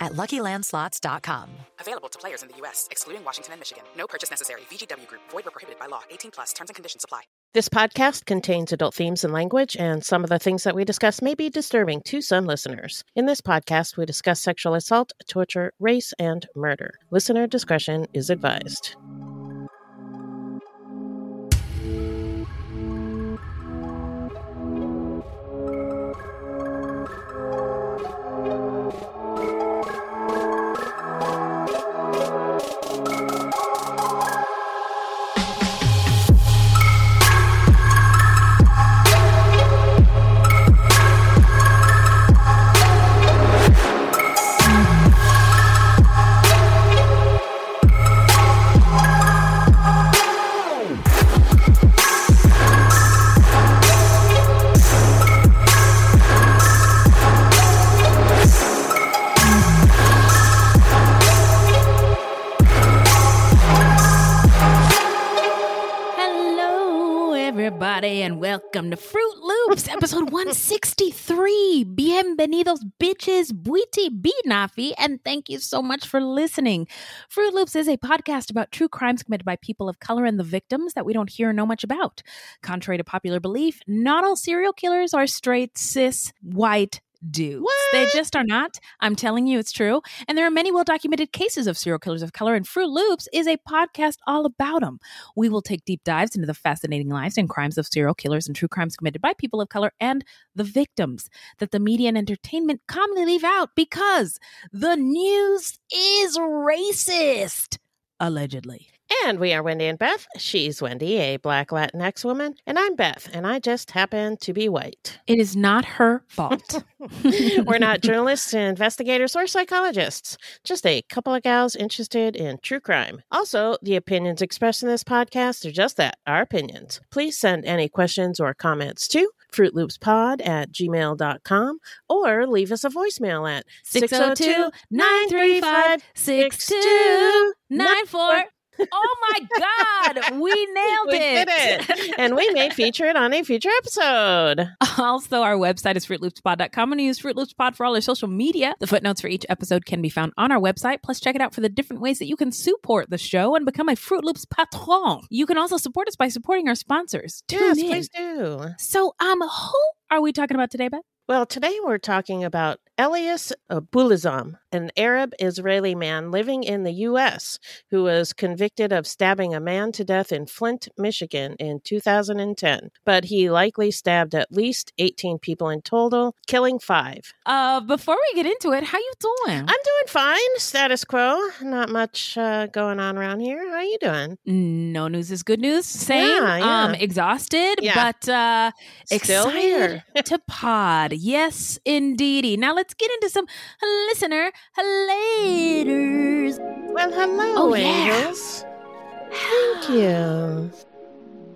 at LuckyLandSlots.com. Available to players in the U.S., excluding Washington and Michigan. No purchase necessary. VGW Group. Void where prohibited by law. 18 plus. Terms and conditions apply. This podcast contains adult themes and language, and some of the things that we discuss may be disturbing to some listeners. In this podcast, we discuss sexual assault, torture, race, and murder. Listener discretion is advised. And welcome to Fruit Loops, episode 163. Bienvenidos, bitches, buiti, binafi, and thank you so much for listening. Fruit Loops is a podcast about true crimes committed by people of color and the victims that we don't hear or know much about. Contrary to popular belief, not all serial killers are straight, cis, white, dudes. They just are not. I'm telling you, it's true. And there are many well documented cases of serial killers of color, and Fruit Loops is a podcast all about them. We will take deep dives into the fascinating lives and crimes of serial killers and true crimes committed by people of color and the victims that the media and entertainment commonly leave out because the news is racist. Allegedly. And we are Wendy and Beth. She's Wendy, a black Latinx woman, and I'm Beth, and I just happen to be white. It is not her fault. We're not journalists, investigators, or psychologists, just a couple of gals interested in true crime. Also, the opinions expressed in this podcast are just that, our opinions. Please send any questions or comments to fruitloopspod at gmail.com or leave us a voicemail at 602 935 6294. Oh my God, we nailed We it. did it. and we may feature it on a future episode. Also, our website is fruitloopspod.com and we use Fruit Loops Pod for all our social media. The footnotes for each episode can be found on our website. Plus, check it out for the different ways that you can support the show and become a Fruit Loops patron. You can also support us by supporting our sponsors. Tune yes, in. please do. So, um, who are we talking about today, Beth? Well, today we're talking about Elias Abuelazam, an Arab Israeli man living in the U.S. who was convicted of stabbing a man to death in Flint, Michigan in 2010. But he likely stabbed at least 18 people in total, killing five. Uh, before we get into it, how you doing? I'm doing fine, status quo. Not much uh, going on around here. How are you doing? no news is good news. Same. Yeah, yeah. Um, exhausted, Yeah. but uh, Still excited here. to pod. Yes, indeedy. Now let's get into some listener letters. Well, hello, Oh, yeah. angels. Thank you.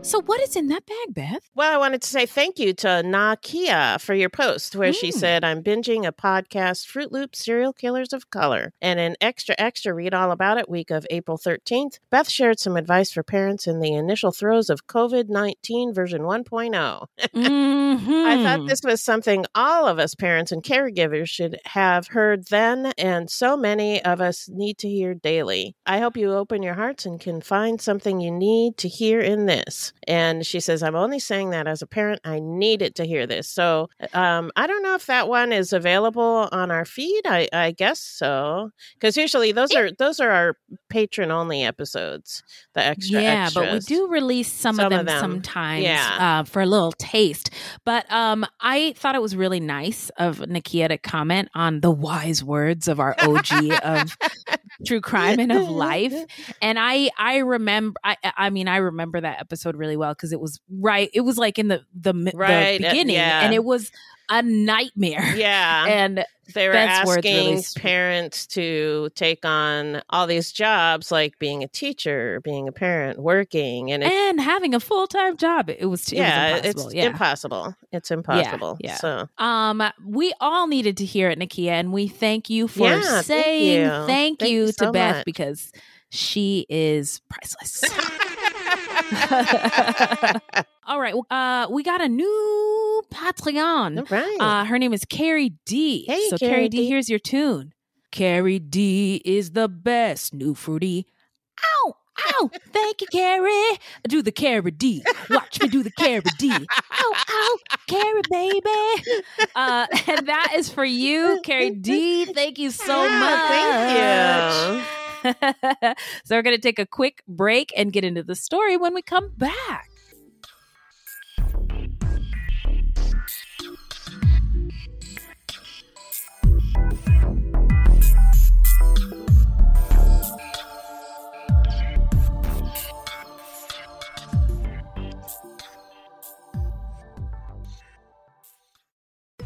So, what is in that bag, Beth? Well, I wanted to say thank you to Nakia for your post where she Mm. said, I'm binging a podcast, Fruit Loop Serial Killers of Color. And an extra, extra read all about it week of April 13th, Beth shared some advice for parents in the initial throes of COVID 19 version 1.0. Mhm. I thought this was something all of us parents and caregivers should have heard then, and so many of us need to hear daily. I hope you open your hearts and can find something you need to hear in this. And she says, I'm only saying that as a parent. I needed to hear this. So um, I don't know if that one is available on our feed. I, I guess so. Because usually those are those are our patron only episodes, the extra yeah, but we do release some, Some of of them, them. sometimes Yeah. uh, for a little taste. But um, I thought it was really nice of Nakia to comment on the wise words of our OG of true crime and of life. And I I remember I I mean I remember that episode really well because it was right. It was like in the the, mi- the Right, uh, beginning, yeah. and it was a nightmare. Yeah. And they were that's asking really parents to take on all these jobs like being a teacher, being a parent, working. And and having a full time job, it was, it yeah, was impossible. it's yeah. impossible. It's impossible. yeah. So Um, we all needed to hear it, Nakia, and we thank you for Yeah, thank saying you. thank, Thank you, you to so Beth much. because she is priceless. all right, uh, we got a new Patreon. all right. Uh, her name is Carrie D. Hey, so Carrie Carrie D, D. here's your tune. Carrie D is the best new fruity. Ow, ow! Thank you, Carrie. Do the Carrie D. Watch me do the Carrie D. Ow, ow, Carrie, baby. Uh, and that is for you, Carrie D. Thank you so much. Thank you. so we're going to take a quick break and get into the story when we come back.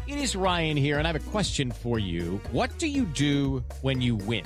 It is Ryan here, and I have a question for you. What do you do when you win?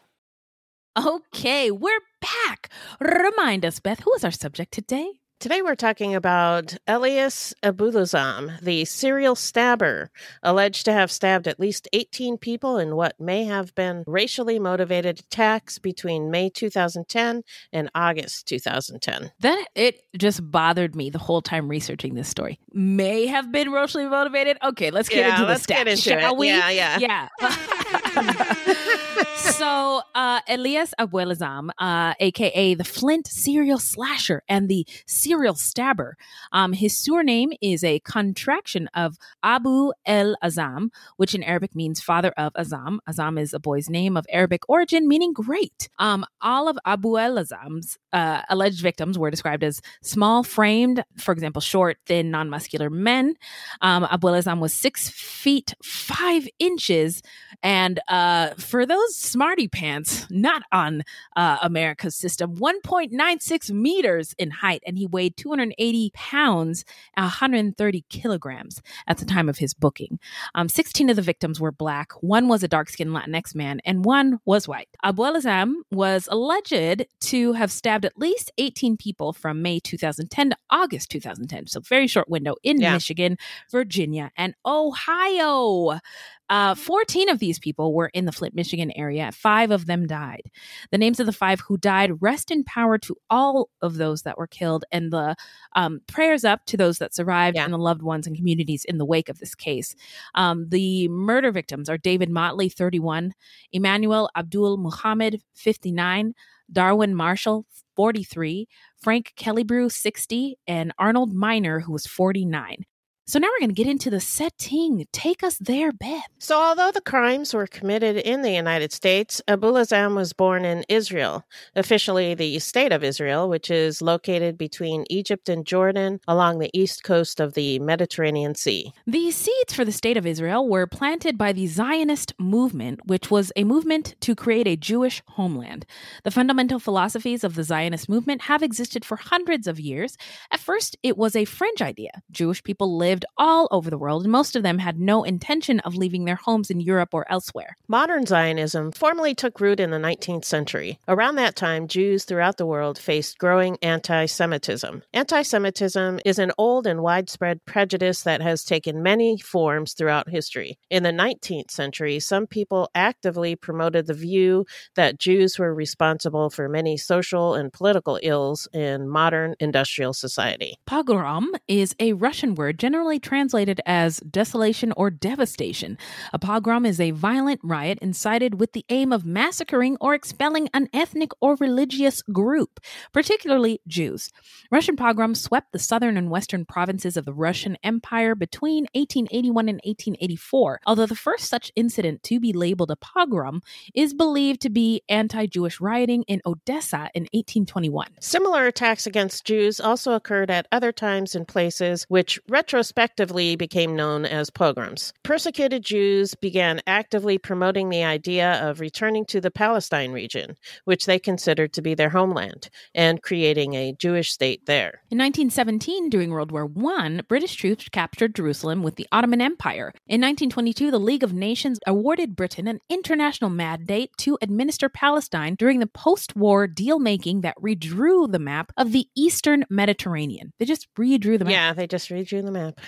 Okay, we're back. Remind us, Beth, who is our subject today? Today we're talking about Elias Abuelazam, the serial stabber, alleged to have stabbed at least 18 people in what may have been racially motivated attacks between May 2010 and August 2010. That it just bothered me the whole time researching this story. May have been racially motivated. Okay, let's get Yeah, into the let's stats, get into shall it. we? Yeah, yeah. Yeah. so, uh, Elias Abuelazam, uh, aka the Flint serial slasher and the serial stabber, um, his surname is a contraction of Abu el Azam, which in Arabic means father of Azam. Azam is a boy's name of Arabic origin, meaning great. Um, all of Abu el Azam's uh, alleged victims were described as small framed, for example, short, thin, non muscular men. Um, Abu el Azam was six feet five inches. And uh, for those smarty pants, not on uh, America's system, 1.96 meters in height, and he weighed 280 pounds, 130 kilograms at the time of his booking. Um, 16 of the victims were black, one was a dark skinned Latinx man, and one was white. Abu El Azam was alleged to have stabbed at least 18 people from May 2010 to August 2010, so very short window in Yeah. Michigan, Virginia, and Ohio. Uh, 14 of these people were in the Flint, Michigan area. Five of them died. The names of the five who died rest in power to all of those that were killed, and the um, prayers up to those that survived Yeah. and the loved ones and communities in the wake of this case. Um, the murder victims are David Motley, 31, Emmanuel Abdul Muhammad, 59, Darwin Marshall, 43, Frank Kellybrew, 60, and Arnold Minor, who was 49. So now we're going to get into the setting. Take us there, Beth. So, although the crimes were committed in the United States, Abuelazam was born in Israel, officially the State of Israel, which is located between Egypt and Jordan along the east coast of the Mediterranean Sea. The seeds for the state of Israel were planted by the Zionist movement, which was a movement to create a Jewish homeland. The fundamental philosophies of the Zionist movement have existed for hundreds of years. At first, it was a fringe idea. Jewish people lived lived all over the world, and most of them had no intention of leaving their homes in Europe or elsewhere. Modern Zionism formally took root in the 19th century. Around that time, Jews throughout the world faced growing anti Semitism. Anti Semitism is an old and widespread prejudice that has taken many forms throughout history. In the 19th century, some people actively promoted the view that Jews were responsible for many social and political ills in modern industrial society. Pogrom is a Russian word generally translated as desolation or devastation. A pogrom is a violent riot incited with the aim of massacring or expelling an ethnic or religious group, particularly Jews. Russian pogroms swept the southern and western provinces of the Russian Empire between 1881 and 1884, although the first such incident to be labeled a pogrom is believed to be anti Jewish rioting in Odessa in 1821. Similar attacks against Jews also occurred at other times and places, which retrospectively became known as pogroms. Persecuted Jews began actively promoting the idea of returning to the Palestine region, which they considered to be their homeland, and creating a Jewish state there. In 1917, during World War I, British troops captured Jerusalem with the Ottoman Empire. In 1922, the League of Nations awarded Britain an international mandate to administer Palestine during the post war deal making that redrew the map of the Eastern Mediterranean. They just redrew the map. Yeah, they just redrew the map.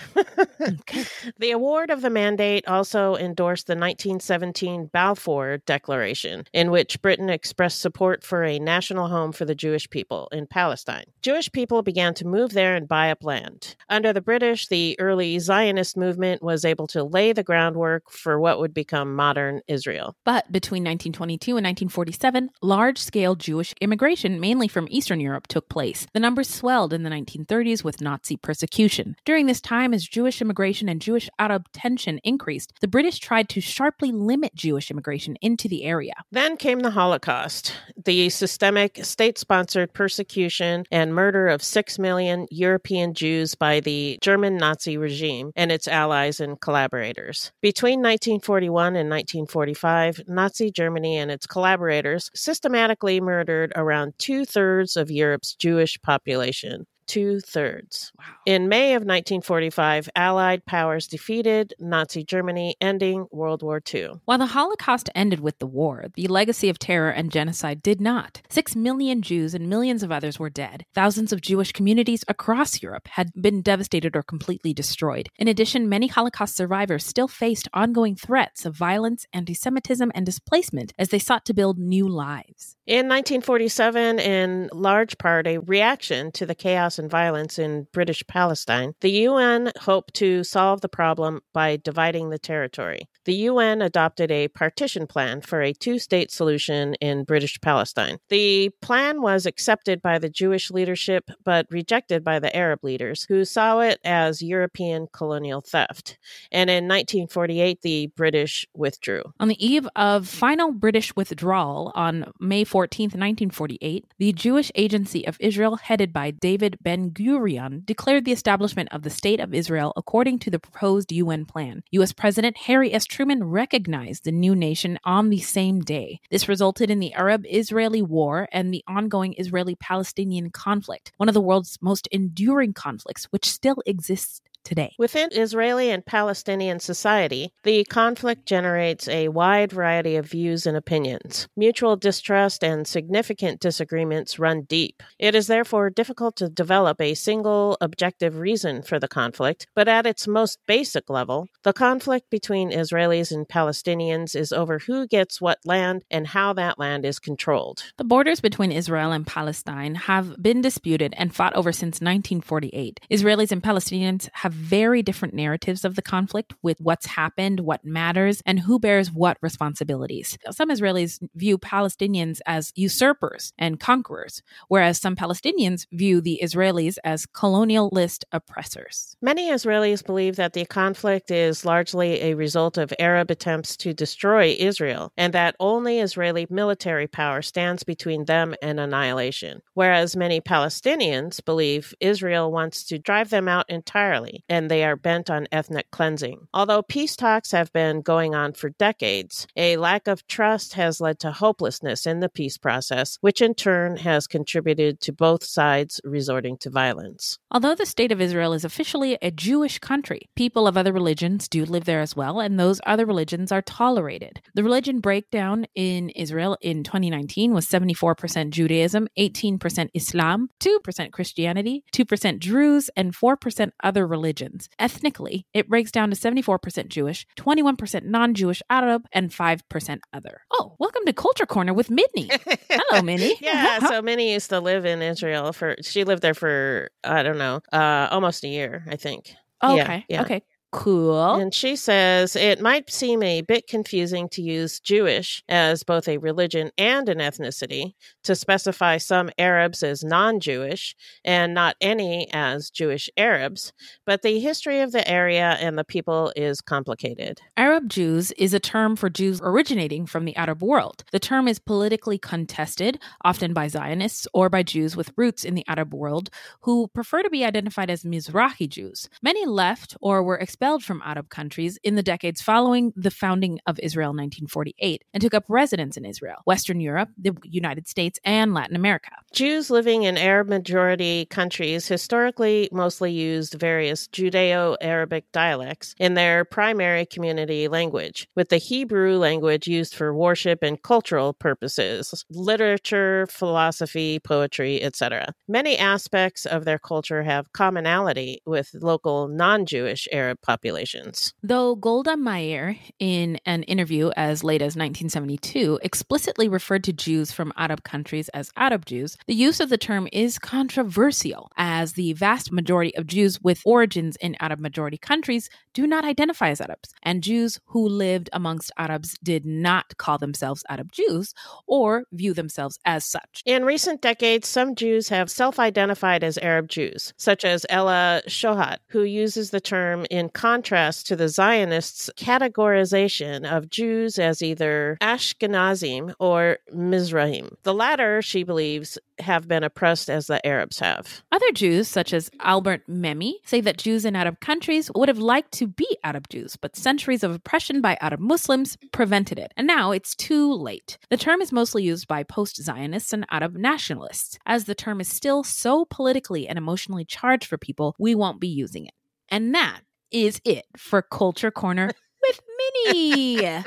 Okay. The award of the mandate also endorsed the 1917 Balfour Declaration, in which Britain expressed support for a national home for the Jewish people in Palestine. Jewish people began to move there and buy up land. Under the British, the early Zionist movement was able to lay the groundwork for what would become modern Israel. But between 1922 and 1947, large scale Jewish immigration, mainly from Eastern Europe, took place. The numbers swelled in the 1930s with Nazi persecution. During this time, as Jewish immigration and Jewish Arab tension increased, the British tried to sharply limit Jewish immigration into the area. Then came the Holocaust, the systemic state sponsored persecution and murder of six million European Jews by the German Nazi regime and its allies and collaborators. Between 1941 and 1945, Nazi Germany and its collaborators systematically murdered around two thirds of Europe's Jewish population. Two thirds. Wow. In May of 1945, Allied powers defeated Nazi Germany, ending World War II. While the Holocaust ended with the war, the legacy of terror and genocide did not. Six million Jews and millions of others were dead. Thousands of Jewish communities across Europe had been devastated or completely destroyed. In addition, many Holocaust survivors still faced ongoing threats of violence, anti Semitism, and displacement as they sought to build new lives. In 1947, in large part a reaction to the chaos and violence in British Palestine, the UN hoped to solve the problem by dividing the territory. The UN adopted a partition plan for a two state solution in British Palestine. The plan was accepted by the Jewish leadership but rejected by the Arab leaders, who saw it as European colonial theft. And in 1948, the British withdrew. On the eve of final British withdrawal on May 14, 1948, the Jewish Agency of Israel, headed by David Ben Gurion, declared the establishment of the State of Israel according to the proposed UN plan. U.S. President Harry S. Truman recognized the new nation on the same day. This resulted in the Arab Israeli War and the ongoing Israeli Palestinian conflict, one of the world's most enduring conflicts, which still exists today. Within Israeli and Palestinian society, the conflict generates a wide variety of views and opinions. Mutual distrust and significant disagreements run deep. It is therefore difficult to develop a single objective reason for the conflict, but at its most basic level, the conflict between Israelis and Palestinians is over who gets what land and how that land is controlled. The borders between Israel and Palestine have been disputed and fought over since 1948. Israelis and Palestinians have very different narratives of the conflict with what's happened, what matters, and who bears what responsibilities. Some Israelis view Palestinians as usurpers and conquerors, whereas some Palestinians view the Israelis as colonialist oppressors. Many Israelis believe that the conflict is largely a result of Arab attempts to destroy Israel, and that only Israeli military power stands between them and annihilation. Whereas many Palestinians believe Israel wants to drive them out entirely and they are bent on ethnic cleansing. Although peace talks have been going on for decades, a lack of trust has led to hopelessness in the peace process, which in turn has contributed to both sides resorting to violence. Although the state of Israel is officially a Jewish country, people of other religions do live there as well, and those other religions are tolerated. The religion breakdown in Israel in 2019 was 74% Judaism, 18% Islam, 2% Christianity, 2% Druze, and 4% other religions. Ethnically, it breaks down to 74% Jewish, 21% non Jewish Arab, and 5% other. Oh, welcome to Culture Corner with Minnie. Hello, Minnie. yeah, so Minnie used to live in Israel for she lived there for I don't know, uh almost a year, I think. Oh, Yeah, okay. yeah. Okay. Cool. And she says it might seem a bit confusing to use Jewish as both a religion and an ethnicity to specify some Arabs as non Jewish and not any as Jewish Arabs, but the history of the area and the people is complicated. Arab Jews is a term for Jews originating from the Arab world. The term is politically contested, often by Zionists or by Jews with roots in the Arab world who prefer to be identified as Mizrahi Jews. Many left or were expelled from Arab countries in the decades following the founding of Israel in 1948 and took up residence in Israel, Western Europe, the United States, and Latin America. Jews living in Arab majority countries historically mostly used various Judeo Arabic dialects in their primary community language, with the Hebrew language used for worship and cultural purposes, literature, philosophy, poetry, etc. Many aspects of their culture have commonality with local non Jewish Arab populations. Though Golda Meir, in an interview as late as 1972, explicitly referred to Jews from Arab countries as Arab Jews, the use of the term is controversial, as the vast majority of Jews with origins in Arab majority countries do not identify as Arabs, and Jews who lived amongst Arabs did not call themselves Arab Jews or view themselves as such. In recent decades, some Jews have self identified as Arab Jews, such as Ella Shohat, who uses the term in contrast to the Zionists' categorization of Jews as either Ashkenazim or Mizrahim. The latter, she believes, have been oppressed as the Arabs have. Other Jews, such as Albert Memmi, say that Jews in Arab countries would have liked to be Arab Jews, but centuries of oppression by Arab Muslims prevented it. And now it's too late. The term is mostly used by post Zionists and Arab nationalists. As the term is still so politically and emotionally charged for people, we won't be using it. And that is it for Culture Corner with Minnie.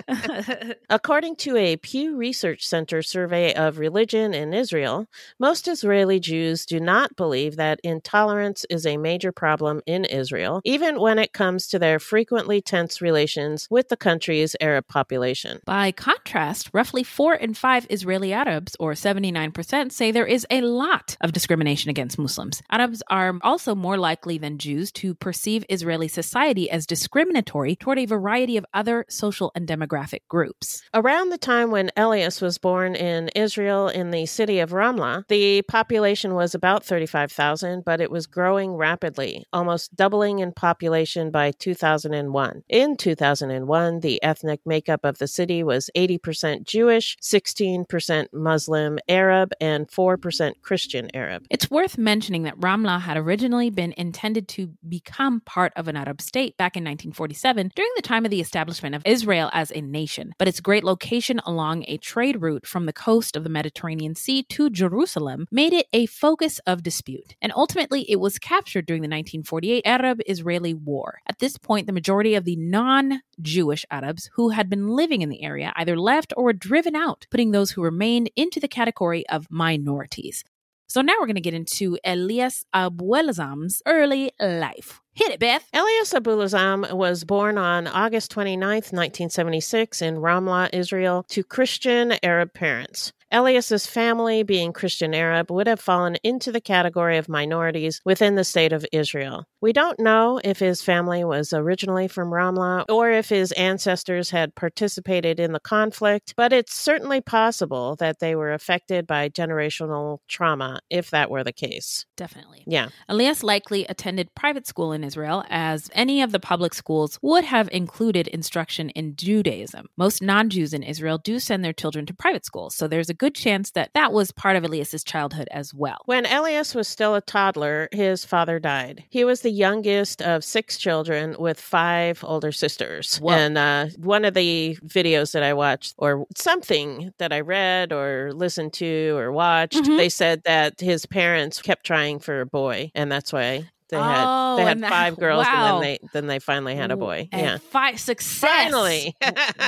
According to a Pew Research Center survey of religion in Israel, most Israeli Jews do not believe that intolerance is a major problem in Israel, even when it comes to their frequently tense relations with the country's Arab population. By contrast, roughly four in five Israeli Arabs, or 79%, say there is a lot of discrimination against Muslims. Arabs are also more likely than Jews to perceive Israeli society as discriminatory toward a variety of other social and demographic groups. Around the time when Elias was born in Israel in the city of Ramlah, the population was about 35,000, but it was growing rapidly, almost doubling in population by 2001. In 2001, the ethnic makeup of the city was 80% Jewish, 16% Muslim Arab, and 4% Christian Arab. It's worth mentioning that Ramlah had originally been intended to become part of an Arab state back in 1947 during the time of the establishment of Israel as a nation, but its great location along a trade route from the coast of the Mediterranean Sea to Jerusalem made it a focus of dispute. And ultimately, it was captured during the 1948 Arab Israeli War. At this point, the majority of the non Jewish Arabs who had been living in the area either left or were driven out, putting those who remained into the category of minorities. So now we're going to get into Elias Abuelazam's early life. Hit it, Beth. Elias Abuelazam was born on August 29th, 1976, in Ramlah, Israel, to Christian Arab parents. Elias's family, being Christian Arab, would have fallen into the category of minorities within the state of Israel. We don't know if his family was originally from Ramlah or if his ancestors had participated in the conflict, but it's certainly possible that they were affected by generational trauma, if that were the case. Definitely. Yeah. Elias likely attended private school in Israel, as any of the public schools would have included instruction in Judaism. Most non Jews in Israel do send their children to private schools, so there's a good good chance that that was part of Elias's childhood as well. When Elias was still a toddler, his father died. He was the youngest of six children with five older sisters. Whoa. And uh, one of the videos that I watched, or something that I read or listened to or watched, Mhm. they said that his parents kept trying for a boy, and that's why they had Oh, they had that- five girls, wow. and then they then they finally had a boy. And yeah, Five success. finally.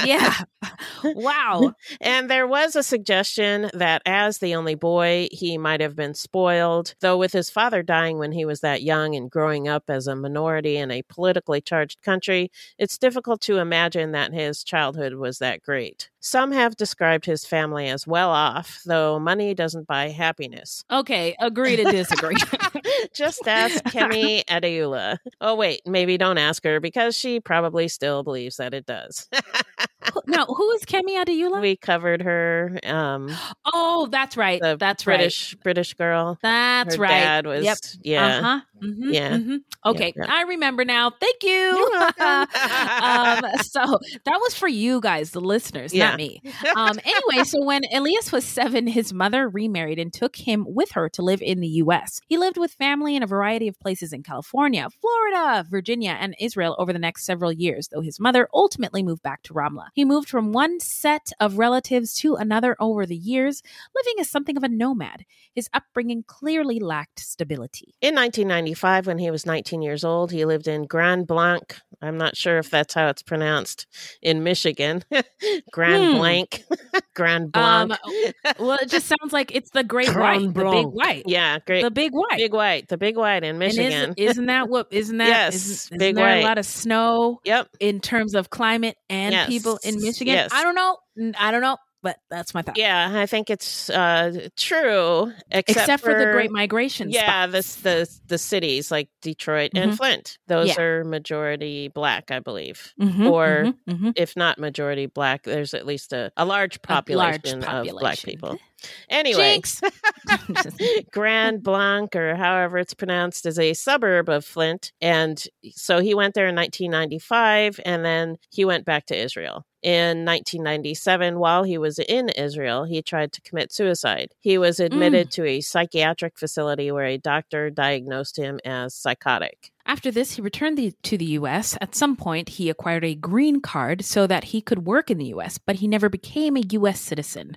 yeah. wow. And there was a suggestion that as the only boy, he might have been spoiled, though with his father dying when he was that young and growing up as a minority in a politically charged country, it's difficult to imagine that his childhood was that great. Some have described his family as well off, though money doesn't buy happiness. Okay. Agree to disagree. Just ask Kemi Adeyoola. Oh, wait, maybe don't ask her because she probably still believes that it does. now, who is Kemi Adeyoola? we covered her. Um, oh, that's right. That's British British girl. That's Her right. dad was Yep. yeah. Uh-huh. Mhm, Yeah. mhm. Okay. yeah. I remember now. Thank you. Um, so that was for you guys, the listeners, Yeah. not me. Um, anyway, so when Elias was seven, his mother remarried and took him with her to live in the U.S. He lived with family in a variety of places in California, Florida, Virginia, and Israel over the next several years, though his mother ultimately moved back to Ramla. He moved from one set of relatives to another over the years, living as something of a nomad. His upbringing clearly lacked stability. In 1995, when he was 19 years old, he lived in Grand Blanc. I'm not sure if that's how it's pronounced in Michigan. Grand Hmm. Blanc. Grand Blanc. Um, well, it just sounds like it's the great Grand white, the big Blanc. white. yeah, great. The big white. big white. The big white in And Michigan. Isn't, isn't that what? Isn't that? Yes, isn't, isn't big there white. a lot of snow yep. in terms of climate and Yes, people in Michigan? yes. I don't know. I don't know, but that's my thought. Yeah, I think it's uh, true, except, Except for, the Great Migration. Yeah, spots. the the the cities like Detroit and Mhm. Flint. Those Yeah. are majority black, I believe. Mhm, or- mhm, mhm. If not majority black, there's at least a, a large A large population of black people. Anyway, Grand Blanc, or however it's pronounced, is a suburb of Flint. And so he went there in 1995, and then he went back to Israel. In 1997, while he was in Israel, he tried to commit suicide. He was admitted mm. to a psychiatric facility where a doctor diagnosed him as psychotic. After this, he returned the, to the U.S. At some point, he acquired a green card so that he could work in the U.S., but he never became a U.S. citizen.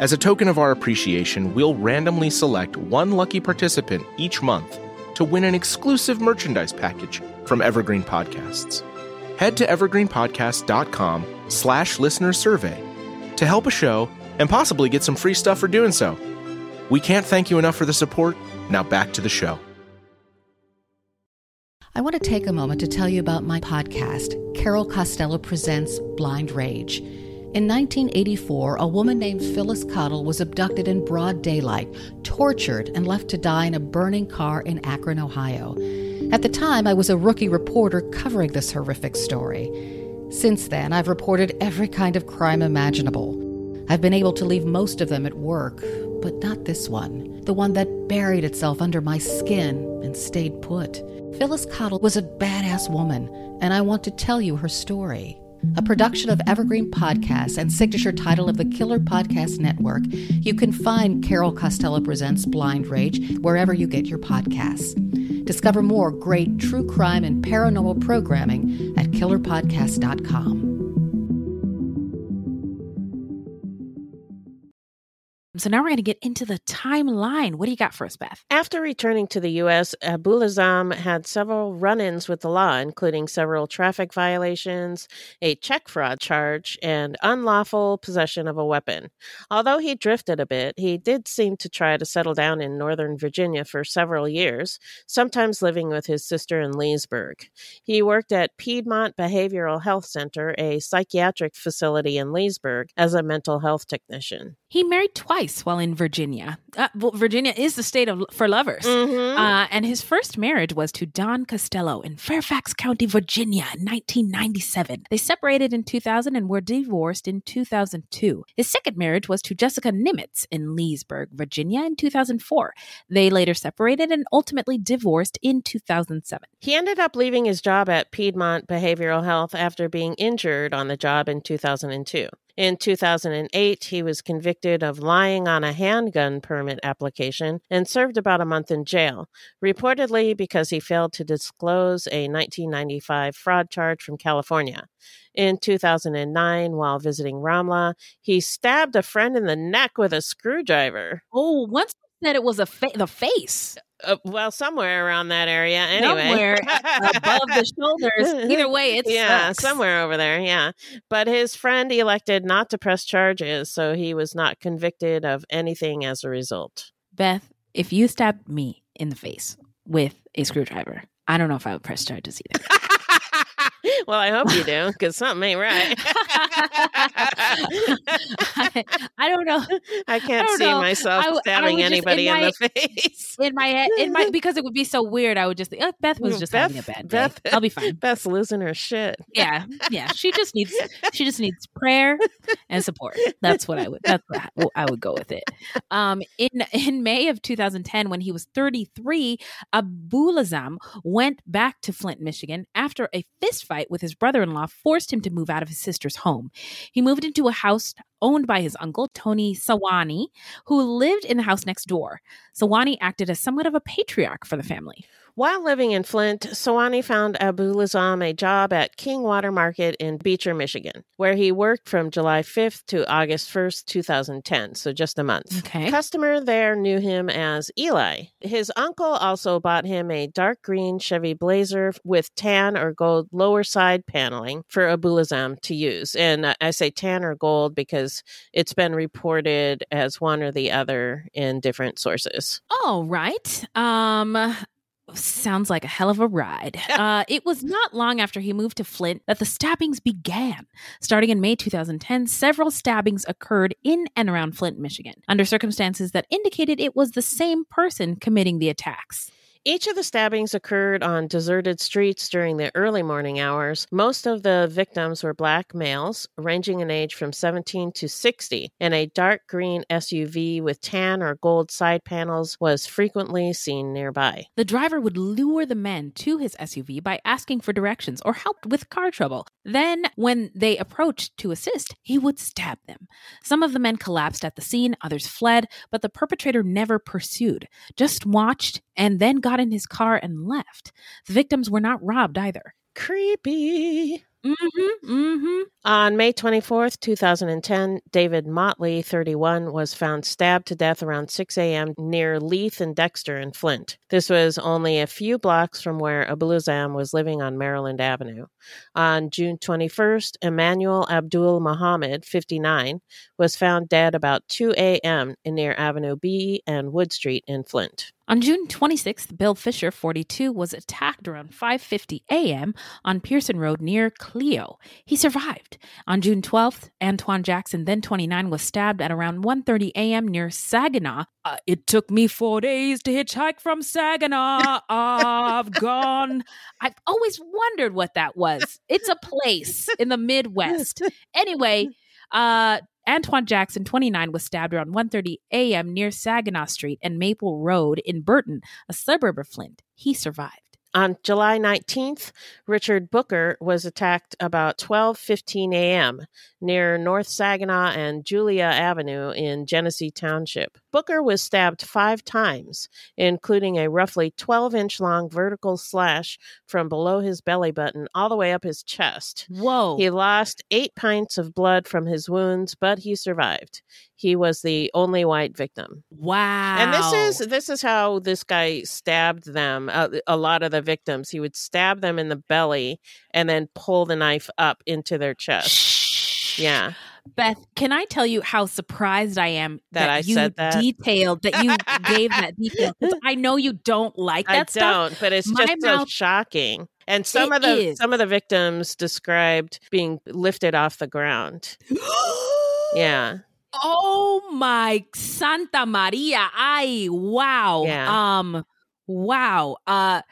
As a token of our appreciation, we'll randomly select one lucky participant each month to win an exclusive merchandise package from Evergreen Podcasts. Head to evergreenpodcast.com slash listener survey to help a show and possibly get some free stuff for doing so. We can't thank you enough for the support. Now back to the show. I want to take a moment to tell you about my podcast, Carol Costello Presents Blind Rage. In 1984, a woman named Phyllis Cottle was abducted in broad daylight, tortured, and left to die in a burning car in Akron, Ohio. At the time, I was a rookie reporter covering this horrific story. Since then, I've reported every kind of crime imaginable. I've been able to leave most of them at work, but not this one, the one that buried itself under my skin and stayed put. Phyllis Cottle was a badass woman, and I want to tell you her story. A production of Evergreen Podcasts and signature title of the Killer Podcast Network, you can find Carol Costello Presents Blind Rage wherever you get your podcasts. Discover more great true crime and paranormal programming at killerpodcast.com. So now we're going to get into the timeline. What do you got for us, Beth? After returning to the U.S., Abuelazam had several run ins with the law, including several traffic violations, a check fraud charge, and unlawful possession of a weapon. Although he drifted a bit, he did seem to try to settle down in Northern Virginia for several years, sometimes living with his sister in Leesburg. He worked at Piedmont Behavioral Health Center, a psychiatric facility in Leesburg, as a mental health technician. He married twice while in Virginia. Uh, well, Virginia is the state of for lovers. Mhm. Uh, and his first marriage was to Don Costello in Fairfax County, Virginia, in 1997. They separated in 2000 and were divorced in 2002. His second marriage was to Jessica Nimitz in Leesburg, Virginia, in 2004. They later separated and ultimately divorced in 2007. He ended up leaving his job at Piedmont Behavioral Health after being injured on the job in 2002. In 2008, he was convicted of lying on a handgun permit application and served about a month in jail, reportedly because he failed to disclose a 1995 fraud charge from California. In 2009, while visiting Ramla, he stabbed a friend in the neck with a screwdriver. Oh, once said it was a fa- the face. Uh, well, somewhere around that area, anyway. Somewhere above the shoulders. Either way, it yeah, sucks. somewhere over there. Yeah, but his friend elected not to press charges, so he was not convicted of anything as a result. Beth, if you stabbed me in the face with a screwdriver, I don't know if I would press charges either. well, I hope you do, because something ain't right. I, I don't know. I can't don't see know. myself I I stabbing just- in anybody in, my- the face. In my head, in my because it would be so weird. I would just think, oh, Beth was just having a bad day. Beth, I'll be fine. Beth's losing her shit. Yeah, yeah. She just needs she just needs prayer and support. That's what I would. That's what I- I would go with it. Um, in in May of 2010, when he was 33, Abuelazam went back to Flint, Michigan, after a fist fight with his brother-in-law forced him to move out of his sister's home. He moved into a house owned by his uncle Tony Sawani, who lived in the house next door. Sawani acted as somewhat of a patriarch for the family. While living in Flint, Sawani found Abuelazam a job at King Water Market in Beecher, Michigan, where he worked from July 5th to August 1st, 2010, so just a month. Okay. Customer there knew him as Eli. His uncle also bought him a dark green Chevy Blazer with tan or gold lower side paneling for Abuelazam to use. And I say tan or gold because it's been reported as one or the other in different sources. All right. Um sounds like a hell of a ride. Uh, it was not long after he moved to Flint that the stabbings began. Starting in May 2010, several stabbings occurred in and around Flint, Michigan, under circumstances that indicated it was the same person committing the attacks. Each of the stabbings occurred on deserted streets during the early morning hours. Most of the victims were black males, ranging in age from 17 to 60, and a dark green SUV with tan or gold side panels was frequently seen nearby. The driver would lure the men to his SUV by asking for directions or help with car trouble. Then, when they approached to assist, he would stab them. Some of the men collapsed at the scene, others fled, but the perpetrator never pursued, just watched and then got in his car and left. The victims were not robbed either. Creepy. Mm-hmm. Mm-hmm. On May 24th, 2010, David Motley, 31, was found stabbed to death around 6 a.m. near Leith and Dexter in Flint. This was only a few blocks from where Abuelazam was living on Maryland Avenue. On June 21st, Emmanuel Abdul Muhammad, 59, was found dead about 2 a.m. near Avenue B and Wood Street in Flint. On June 26th, Bill Fisher, 42, was attacked around 5:50 a.m. on Pierson Road near Clio. He survived. On June 12th, Antoine Jackson, then 29, was stabbed at around 1:30 a.m. near Saginaw. Uh, it took me 4 days to hitchhike from Saginaw. I've gone. I've always wondered what that was. It's a place in the Midwest. Anyway, uh Antoine Jackson, 29, was stabbed around 1:30 a.m. near Saginaw Street and Maple Road in Burton, a suburb of Flint. He survived. On July 19th, Richard Booker was attacked about 12:15 a.m. near North Saginaw and Julia Avenue in Genesee Township. Booker was stabbed 5 times, including a roughly 12-inch long vertical slash from below his belly button all the way up his chest. Whoa. He lost 8 pints of blood from his wounds, but he survived. He was the only white victim. Wow. And this is this is how this guy stabbed them. Uh, a lot of the victims, he would stab them in the belly and then pull the knife up into their chest. Shh. Yeah. Beth, can I tell you how surprised I am That I you said that? detailed that you gave that detail? I know you don't like that I stuff. don't, but it's My just so shocking. And some It of the is. some of the victims described being lifted off the ground. Yeah. Oh my Santa Maria. I wow. Yeah. Um wow. Uh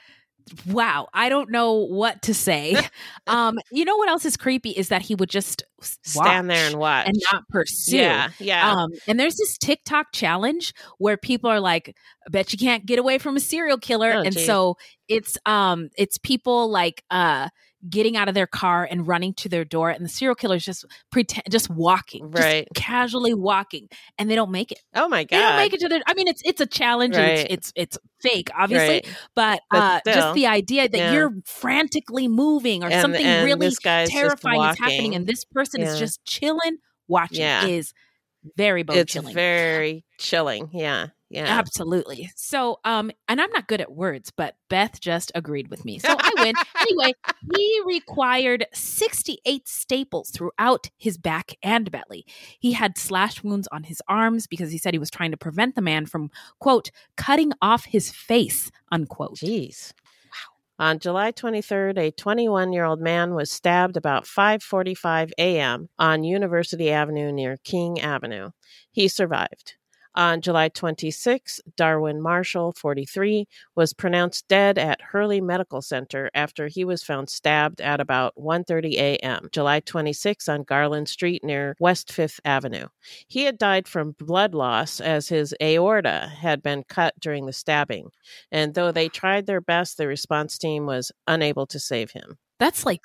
wow. I don't know what to say. um you know what else is creepy is that he would just Stand there and watch. and not pursue. yeah, yeah. Um, and there's this TikTok challenge where people are like, I bet you can't get away from a serial killer. Oh, and geez. so it's um it's people like uh getting out of their car and running to their door and the serial killer's just pretend just walking. just Right. casually walking. And they don't make it. oh my god They don't make it to their I mean it's it's a challenge Right. it's, it's it's fake, obviously. Right. But, But uh still, just the idea that yeah. you're frantically moving or And- something and really just terrifying is happening and this person Yeah. is just chilling watching Yeah. is very bone chilling. It's chilling. very chilling. Yeah. Yeah. Absolutely. So, um, and I'm not good at words, but Beth just agreed with me. So I win. anyway, he required 68 staples throughout his back and belly. He had slash wounds on his arms because he said he was trying to prevent the man from, quote, cutting off his face, unquote. Jeez. Wow. On July 23rd, a 21-year-old man was stabbed about 5:45 a.m. on University Avenue near King Avenue. He survived. On July 26, Darwin Marshall, 43, was pronounced dead at Hurley Medical Center after he was found stabbed at about 1:30 a.m. July 26 on Garland Street near West 5th Avenue. He had died from blood loss as his aorta had been cut during the stabbing. And though they tried their best, the response team was unable to save him. That's like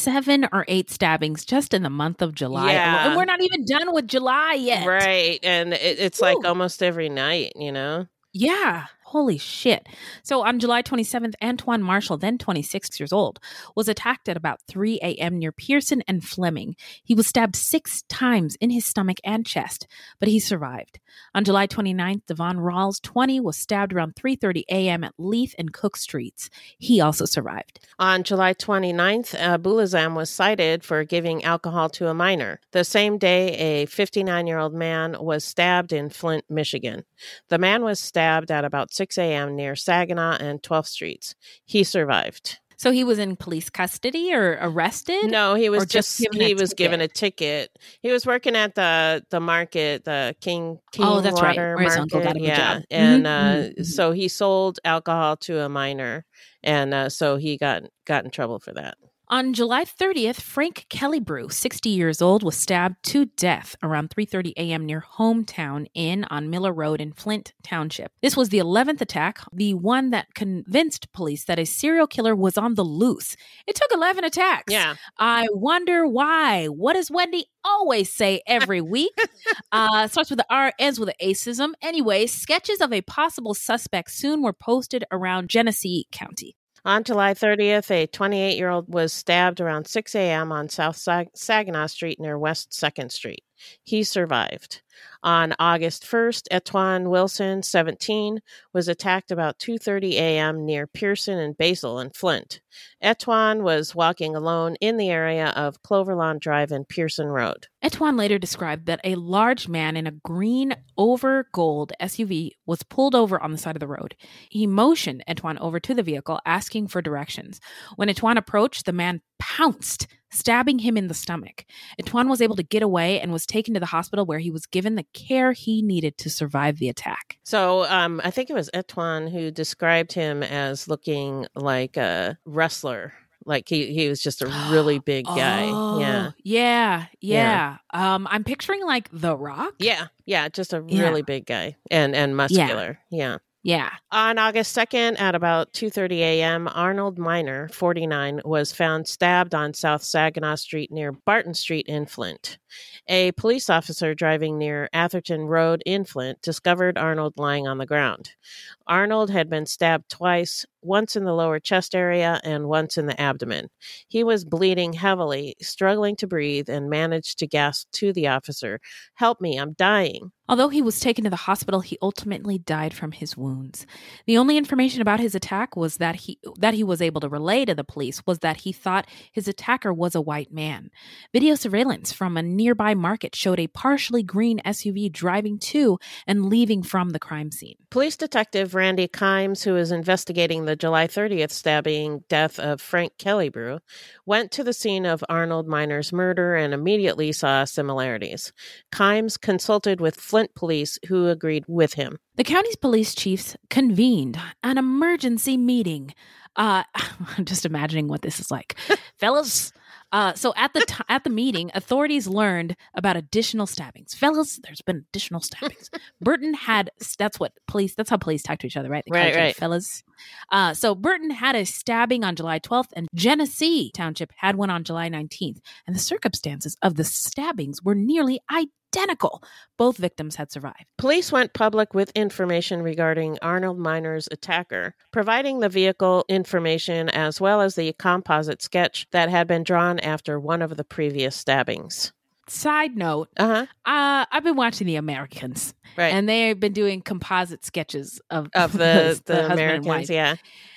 seven or eight stabbings just in the month of July. Yeah. And we're not even done with July yet. Right. And it, it's like almost every night, you know? Yeah. Holy shit. So on July 27th, Antoine Marshall, then 26 years old, was attacked at about 3 a.m. near Pierson and Fleming. He was stabbed six times in his stomach and chest, but he survived. On July 29th, Devon Rawls, 20, was stabbed around 3.30 a.m. at Leith and Cook Streets. He also survived. On July 29th, uh, Bulazam was cited for giving alcohol to a minor. The same day, a 59 year old man was stabbed in Flint, Michigan. The man was stabbed at about 6 a.m. near Saginaw and 12th Streets. He survived. So he was in police custody or arrested? No, he was just just, he was ticket? given a ticket. He was working at the the market, the King King Oh, that's right, Water his Market. uncle got him a yeah, job. and uh, mhm, mhm. so he sold alcohol to a minor, and uh, so he got got in trouble for that. On July 30th, Frank Kellybrew, 60 years old, was stabbed to death around 3:30 a.m. near Hometown Inn on Miller Road in Flint Township. This was the 11th attack, the one that convinced police that a serial killer was on the loose. It took 11 attacks. Yeah, I wonder why. What does Wendy always say every week? uh, starts with the R, ends with the acism. Anyway, sketches of a possible suspect soon were posted around Genesee County. On July 30th, a 28 year old was stabbed around 6 a.m. on South Sag- Saginaw Street near West 2nd Street. He survived. On August 1st, Etwan Wilson, 17, was attacked about 2:30 a.m. near Pierson and Basil in Flint. Etwan was walking alone in the area of Cloverlawn Drive and Pierson Road. Etwan later described that a large man in a green over gold SUV was pulled over on the side of the road. He motioned Etwan over to the vehicle, asking for directions. When Etwan approached, the man pounced, stabbing him in the stomach. Etwan was able to get away and was taken to the hospital where he was given the care he needed to survive the attack. So um, I think it was Etwan who described him as looking like a wrestler. Like he, he was just a really big guy. yeah. Oh, yeah, yeah. Um, I'm picturing like The Rock. Yeah, yeah, just a Yeah. really big guy and and muscular. Yeah. Yeah. On August 2nd at about 2:30 a.m., Arnold Minor, 49, was found stabbed on South Saginaw Street near Barton Street in Flint. A police officer driving near Atherton Road in Flint discovered Arnold lying on the ground. Arnold had been stabbed twice, once in the lower chest area and once in the abdomen. He was bleeding heavily, struggling to breathe, and managed to gasp to the officer, Help me, I'm dying. Although he was taken to the hospital, he ultimately died from his wounds. The only information about his attack was that he that he was able to relay to the police was that he thought his attacker was a white man. Video surveillance from a nearby market showed a partially green SUV driving to and leaving from the crime scene. Police detective Randy Kimes, who is investigating the July 30th stabbing death of Frank Kellybrew, went to the scene of Arnold Minor's murder and immediately saw similarities. Kimes consulted with Flint police, who agreed with him. The county's police chiefs convened an emergency meeting. Uh, I'm just imagining what this is like, fellas. Uh, so at the t- at the meeting, authorities learned about additional stabbings. Fellas, there's been additional stabbings. Burton had that's what police that's how police talk to each other, right? They Right, right. fellas. Uh, so Burton had a stabbing on July 12th, and Genesee Township had one on July 19th, and the circumstances of the stabbings were nearly identical. Both victims had survived. Police went public with information regarding Arnold Minor's attacker, providing the vehicle information as well as the composite sketch that had been drawn after one of the previous stabbings. Side note, Uh huh. uh, I've been watching The Americans, Right. and they've been doing composite sketches of of the, the, husband and Americans, wife. yeah.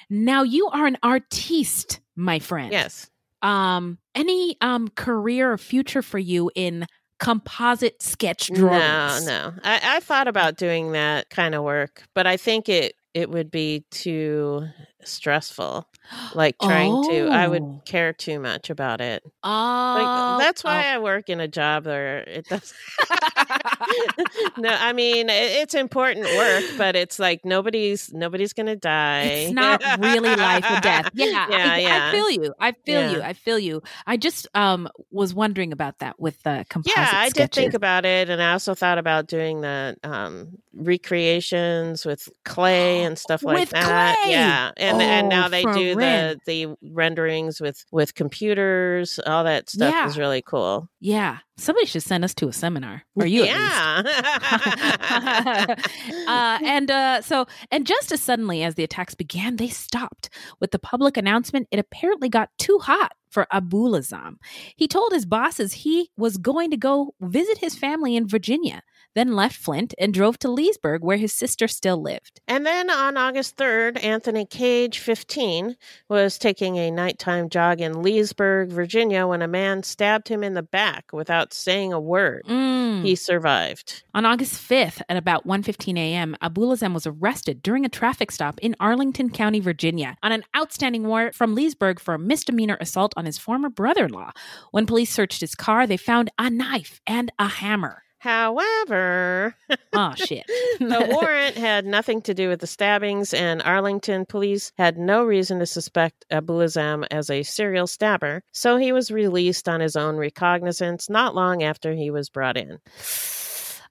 Now you are an artiste, my friend. Yes. Um, any um career or future for you in composite sketch drawings? No, no. I, I thought about doing that kind of work, but I think it it would be too stressful. Like trying to, I Oh. would care too much about it. Oh, Like that's why oh. I work in a job where it does. no, I mean it's important work, but it's like nobody's nobody's gonna die. It's not really life or death. Yeah, Yeah, I, yeah. I feel you. I feel you. I feel you. I just um was wondering about that with the composite. yeah, I did think about it, and I also thought about doing the um, recreations with clay and stuff like With that. clay! Yeah, and and Oh, now they do the the renderings with with computers. All that stuff Yeah. is really cool. Yeah, somebody should send us to a seminar, or you. least. Yeah. uh, and uh, so, and just as suddenly as the attacks began, they stopped. With the public announcement, it apparently got too hot for Abuelazam. He told his bosses he was going to go visit his family in Virginia, then left Flint and drove to Leesburg, where his sister still lived. And then on August 3rd, Anthony Cage, 15, was taking a nighttime jog in Leesburg, Virginia, when a man stabbed him in the back without saying a word. Mm. He survived. On August 5th at about 1:15 a.m., Abuelazam was arrested during a traffic stop in Arlington County, Virginia, on an outstanding warrant from Leesburg for a misdemeanor assault on his former brother-in-law. When police searched his car, they found a knife and a hammer. However, Oh shit. the warrant had nothing to do with the stabbings, and Arlington police had no reason to suspect Abuelazam as a serial stabber, so he was released on his own recognizance not long after he was brought in.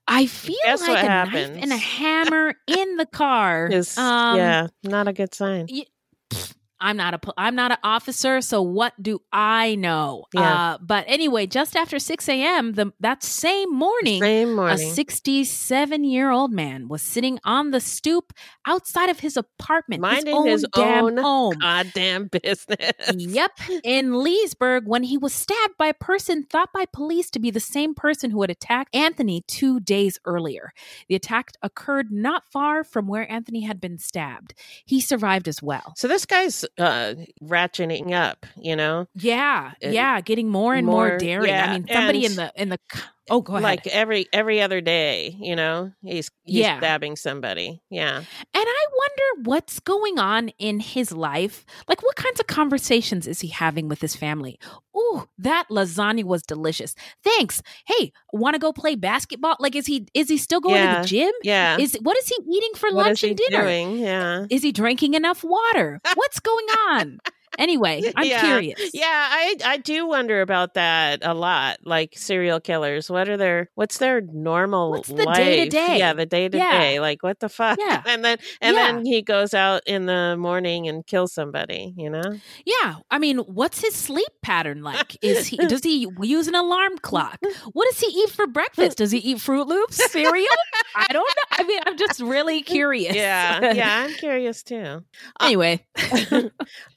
I feel Guess like a knife and a hammer in the car. Is Um, yeah, not a good sign. I'm not a I'm not an officer, so what do I know? Yeah. Uh, but anyway, just after 6 a.m. the that same morning, Same a 67 year old man was sitting on the stoop outside of his apartment, Minding his own his damn own home. goddamn business. Yep, in Leesburg, when he was stabbed by a person thought by police to be the same person who had attacked Anthony two days earlier. The attack occurred not far from where Anthony had been stabbed. He survived as well. So this guy's uh, ratcheting up, you know, Yeah, Uh, yeah, getting more and more, more- daring. yeah, I mean, somebody in the in the oh, go ahead. like every every other day, you know, he's he's Yeah. stabbing somebody. Yeah, And I wonder what's going on in his life. Like, what kinds of conversations is he having with his family? Ooh, that lasagna was delicious. Thanks. Hey, want to go play basketball? Like, is he is he still going to the gym? yeah. Is what is he eating for what lunch is he and dinner? doing? Yeah. Is he drinking enough water? What's going on? Anyway, I'm yeah. curious. Yeah, I I do wonder about that a lot. Like serial killers, what are their what's their normal What's the life? day-to-day? Yeah, the day to day. Like what the fuck? Yeah. And then and Yeah. then he goes out in the morning and kills somebody, you know? Yeah, I mean, what's his sleep pattern like? Is he does he use an alarm clock? What does he eat for breakfast? Does he eat Froot Loops cereal? I don't know. I mean, I'm just really curious. Yeah. Yeah, I'm curious too. Uh, anyway,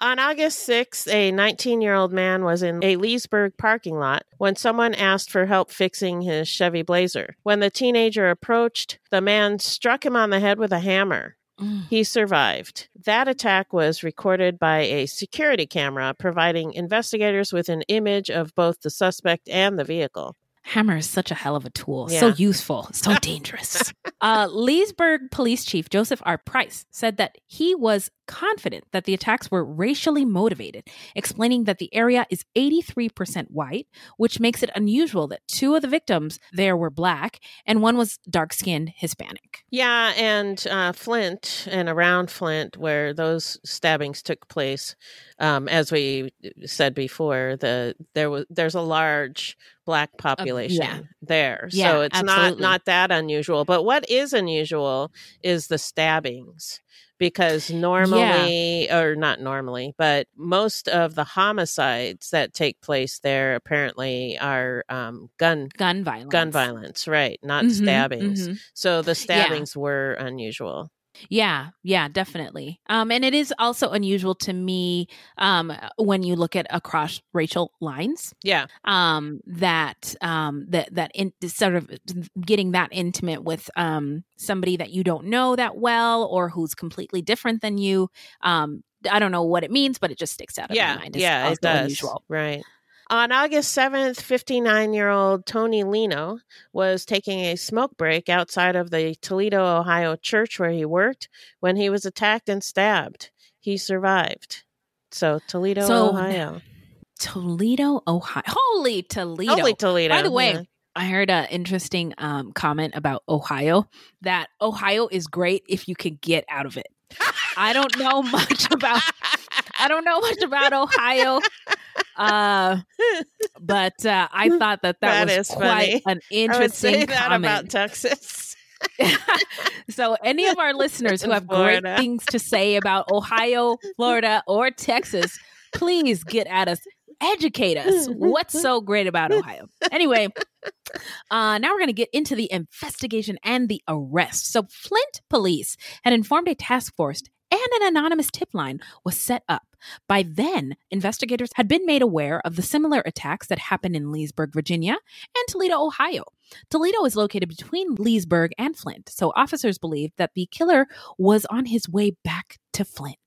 On August 6th, a 19 year old man was in a Leesburg parking lot when someone asked for help fixing his Chevy Blazer. When the teenager approached, the man struck him on the head with a hammer. Mm. He survived. That attack was recorded by a security camera, providing investigators with an image of both the suspect and the vehicle. Hammer is such a hell of a tool. So useful, so dangerous. uh, Leesburg Police Chief Joseph R. Price said that he was confident that the attacks were racially motivated, explaining that the area is 83% white, which makes it unusual that two of the victims there were black and one was dark skinned Hispanic. Yeah, and uh, Flint and around Flint, where those stabbings took place, um, as we said before, the there was there's a large black population there, Yeah, so it's not absolutely. not that unusual. But what is unusual is the stabbings. Because normally, or not normally, but most of the homicides that take place there apparently are um, gun Gun violence. gun violence, right? Not Mhm, stabbings. mhm. So the stabbings were unusual. Yeah, yeah, definitely. Um, and it is also unusual to me um, when you look at across racial lines. Yeah. um that um that that in sort of getting that intimate with um somebody that you don't know that well or who's completely different than you um i don't know what it means but it just sticks out of yeah. my mind It's Yeah, it does. unusual. Right. On August 7th, 59 year old Tony Lino was taking a smoke break outside of the Toledo, Ohio church where he worked when he was attacked and stabbed. He survived. So, Toledo, So, Ohio. toledo ohio holy toledo Holy Toledo. by the way yeah. I heard an interesting um, comment about Ohio that Ohio is great if you can get out of it. I don't know much about I don't know much about Ohio, uh, but uh, I thought that that, That was quite funny. an I would say interesting comment. about Texas. so, any of our listeners who have Florida. great things to say about Ohio, Florida, or Texas, please get at us. Educate us. What's so great about Ohio? Anyway, uh, now we're going to get into the investigation and the arrest. So, Flint police had informed a task force and an anonymous tip line was set up. By then, investigators had been made aware of the similar attacks that happened in Leesburg, Virginia, and Toledo, Ohio. Toledo is located between Leesburg and Flint, so officers believed that the killer was on his way back to Flint.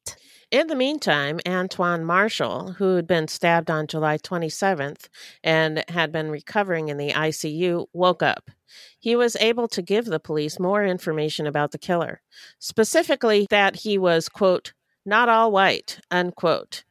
In the meantime, Antoine Marshall, who had been stabbed on July 27th and had been recovering in the ICU, woke up. He was able to give the police more information about the killer, specifically that he was, quote, not all white, unquote.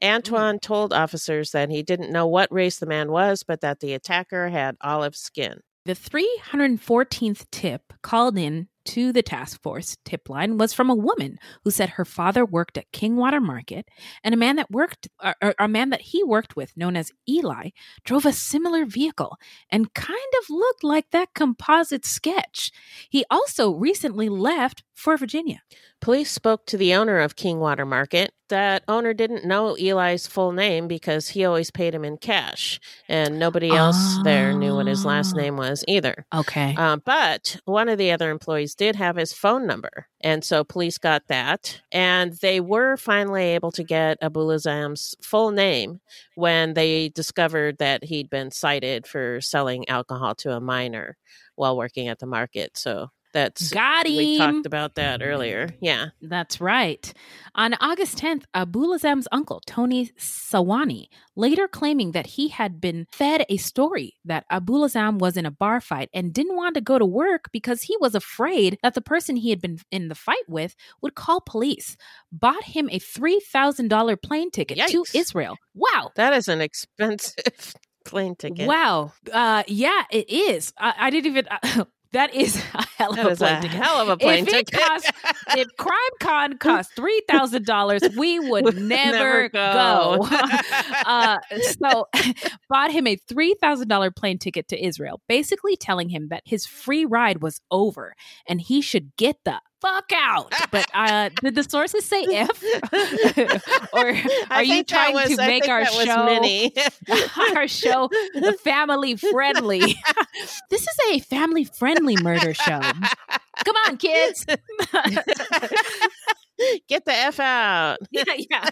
Hmm. Antoine told officers that he didn't know what race the man was, but that the attacker had olive skin. The 314th tip called in to the task force tip line was from a woman who said her father worked at Kingwater Market and a man that worked or, or a man that he worked with known as Eli drove a similar vehicle and kind of looked like that composite sketch. He also recently left for Virginia. Police spoke to the owner of Kingwater Market. That owner didn't know Eli's full name because he always paid him in cash, and nobody else there knew what his last Ah. name was either. Okay. Um, but one of the other employees did have his phone number, and so police got that, and they were finally able to get Abuelazam's full name when they discovered that he'd been cited for selling alcohol to a minor while working at the market. So that's Got him. we talked about that earlier. Yeah. That's right. On August 10th, Abuelazam's uncle, Tony Sawani, later claiming that he had been fed a story that Abuelazam was in a bar fight and didn't want to go to work because he was afraid that the person he had been in the fight with would call police, bought him a $3,000 plane ticket to Israel. Wow. That is an expensive plane ticket. Wow. Uh, yeah, it is. I, I didn't even. That is a hell of That a plane a ticket. hell of a plane if it ticket. cost, if CrimeCon cost three thousand dollars, we would Would never, never go. go. uh, so, bought him a three thousand dollar plane ticket to Israel, basically telling him that his free ride was over and he should get the fuck out. But uh, did the sources say if, or are you trying was- to I make our show? Our show family friendly. this is a family friendly murder show. Come on, kids. Get the F out. yeah, yeah.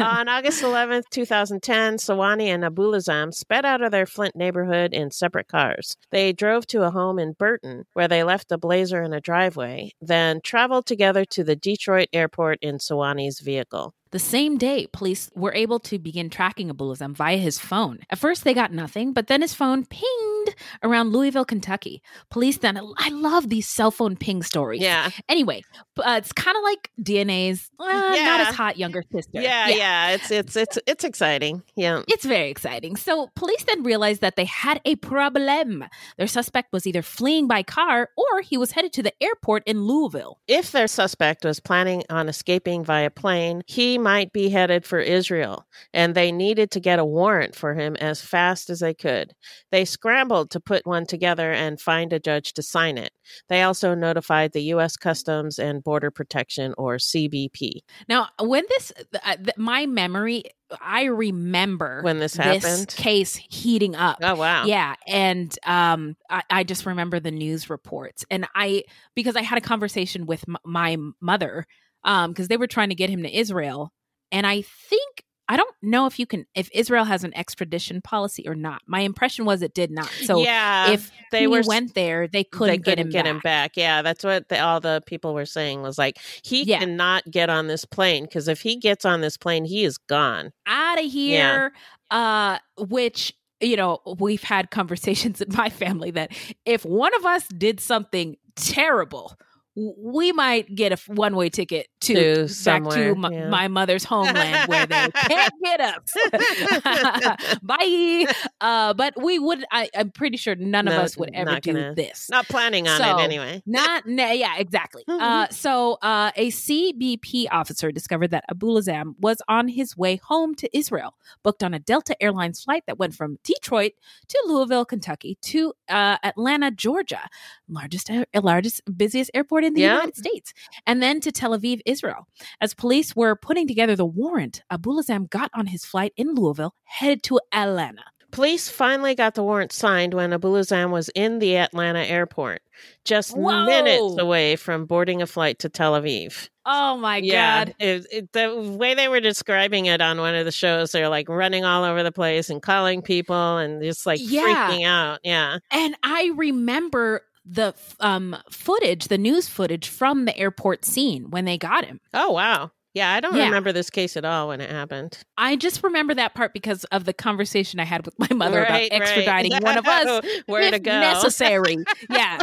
On August 11th, 2010, Sawani and Abuelazam sped out of their Flint neighborhood in separate cars. They drove to a home in Burton, where they left a blazer in a driveway, then traveled together to the Detroit airport in Sawani's vehicle. The same day, police were able to begin tracking Abuelazam via his phone. At first, they got nothing, but then his phone pinged around Louisville, Kentucky. Police then, I love these cell phone ping stories. Yeah. Anyway, uh, it's kind of like DNA's uh, not Yeah. as hot younger sister. Yeah, yeah, it's it's it's it's exciting. Yeah. It's very exciting. So, police then realized that they had a problem. Their suspect was either fleeing by car or he was headed to the airport in Louisville. If their suspect was planning on escaping via plane, he might be headed for Israel, and they needed to get a warrant for him as fast as they could. They scrambled to put one together and find a judge to sign it. They also notified the U.S. Customs and Border Protection, or CBP. Now, when this, uh, th- my memory, I remember When this happened? case heating up. Oh, wow. Yeah, and um, I, I just remember the news reports, and I because I had a conversation with m- my mother, um, because they were trying to get him to Israel, and I think I don't know if you can if Israel has an extradition policy or not. My impression was it did not. So yeah, if they he were went there, they couldn't, they couldn't get him back. Yeah, that's what the, all the people were saying was like he Yeah. cannot get on this plane because if he gets on this plane, he is gone. out of here uh which you know we've had conversations in my family that if one of us did something terrible we might get a one-way ticket to, To back to my, yeah. my mother's homeland where they can't get us. Bye. Uh, but we would. I, I'm pretty sure none of us would ever do gonna- this. Not planning on So, it anyway. Not, na- yeah, exactly. Uh, so, uh, a CBP officer discovered that Abuelazam was on his way home to Israel, booked on a Delta Airlines flight that went from Detroit to Louisville, Kentucky, to uh, Atlanta, Georgia, largest, uh, largest, busiest airport in the Yeah. United States, and then to Tel Aviv, Israel. As police were putting together the warrant, Abuelazam got on his flight in Louisville, headed to Atlanta. Police finally got the warrant signed when Abuelazam was in the Atlanta airport, just Whoa. minutes away from boarding a flight to Tel Aviv. Oh my yeah, God. it, it, the way they were describing it on one of the shows, they're like running all over the place and calling people and just like Yeah. freaking out. Yeah, And I remember the um, footage, the news footage from the airport scene when they got him. Oh wow. Yeah, I don't Yeah. remember this case at all when it happened. I just remember that part because of the conversation I had with my mother Right, about right. extraditing one of us Where to go? necessary. yeah,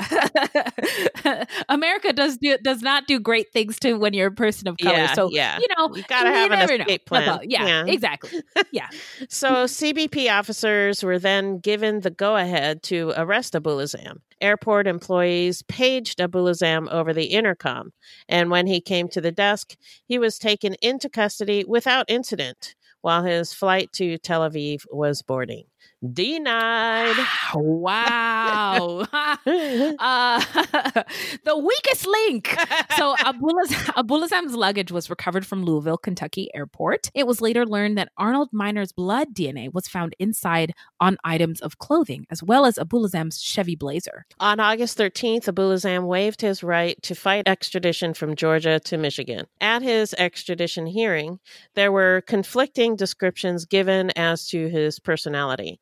America does do, does not do great things to when you're a person of color. Yeah, so yeah. you know You gotta have an never know. escape plan. Yeah, Yeah. exactly. Yeah, So CBP officers were then given the go-ahead to arrest Abuelazam. Airport employees paged Abuelazam over the intercom, and when he came to the desk, he was taken into custody without incident while his flight to Tel Aviv was boarding. Denied. wow. uh, the weakest link. So Abulaz- Abuelazam's luggage was recovered from Louisville, Kentucky airport. It was later learned that Arnold Minor's blood DNA was found inside on items of clothing, as well as Abuelazam's Chevy Blazer. On August 13th, Abuelazam waived his right to fight extradition from Georgia to Michigan. At his extradition hearing, there were conflicting descriptions given as to his personality.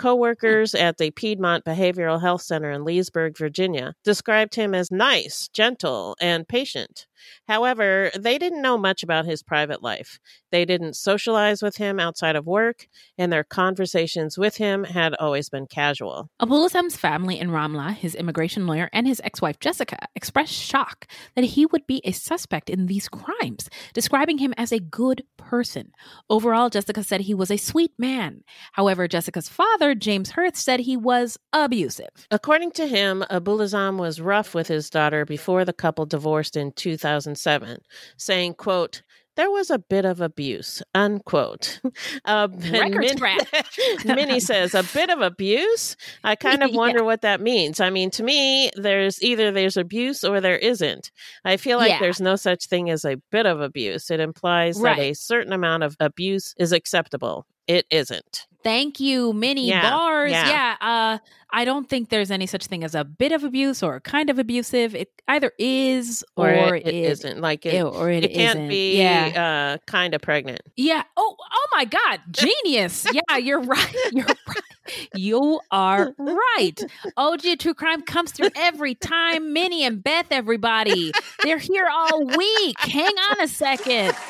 Co-workers at the Piedmont Behavioral Health Center in Leesburg, Virginia, described him as nice, gentle, and patient. However, they didn't know much about his private life. They didn't socialize with him outside of work, and their conversations with him had always been casual. Abuelazam's family in Ramla, his immigration lawyer, and his ex wife Jessica expressed shock that he would be a suspect in these crimes, describing him as a good person. Overall, Jessica said he was a sweet man. However, Jessica's father father, James Hirth, said he was abusive. According to him, Abuelazam was rough with his daughter before the couple divorced in 2007, saying, quote, there was a bit of abuse, unquote. Uh, Record scratch. Minnie says, a bit of abuse? I kind of Yeah. wonder what that means. I mean, to me, there's either there's abuse or there isn't. I feel like Yeah. there's no such thing as a bit of abuse. It implies that a certain amount of abuse is acceptable. It isn't. Thank you, mini Yeah, bars. yeah. Yeah. uh, I don't think there's any such thing as a bit of abuse or kind of abusive. It either is or, Or, it, it it isn't. Like it, Ew, or it it can't isn't. be Yeah. uh, kind of pregnant. Yeah. Oh, oh my God. Genius. yeah, you're right. You're right. You are right. OG True Crime comes through every time. Minnie and Beth, everybody. They're here all week. Hang on a second.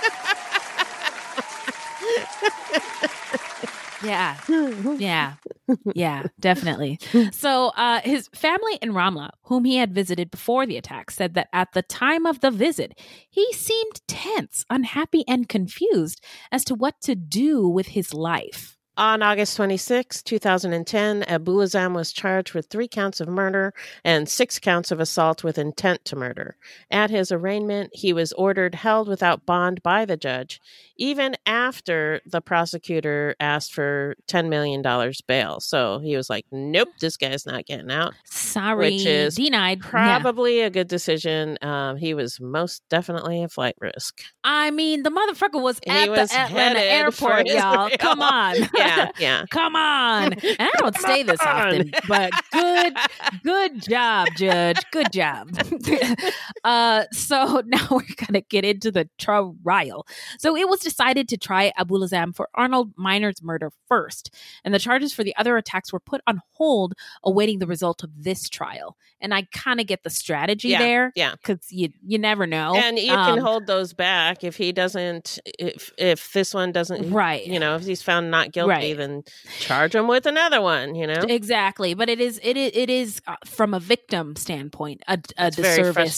Yeah. Yeah. Yeah, definitely. So, uh, his family in Ramla, whom he had visited before the attack, said that at the time of the visit, he seemed tense, unhappy, and confused as to what to do with his life. On August 26, 2010, Abu Abuelazam was charged with three counts of murder and six counts of assault with intent to murder. At his arraignment, he was ordered held without bond by the judge, even after the prosecutor asked for $10 million bail. So he was like, nope, this guy's not getting out. Sorry, Which is denied. Yeah. Probably a good decision. Um, he was most definitely a flight risk. I mean, the motherfucker was He at was the Atlanta airport, y'all. Come on. Yeah, yeah. Come on. And I don't say this often, but good, good job, Judge. Good job. uh, so now we're going to get into the trial. So it was decided to try Abuelazam for Arnold Minor's murder first, and the charges for the other attacks were put on hold, awaiting the result of this trial. And I kind of get the strategy Yeah, there, yeah. because you you never know, and you can Um, hold those back if he doesn't if if this one doesn't Right. you know if he's found not guilty Right. then charge them with another one you know Exactly, but it is it is it is uh, from a victim standpoint a, a it's very disservice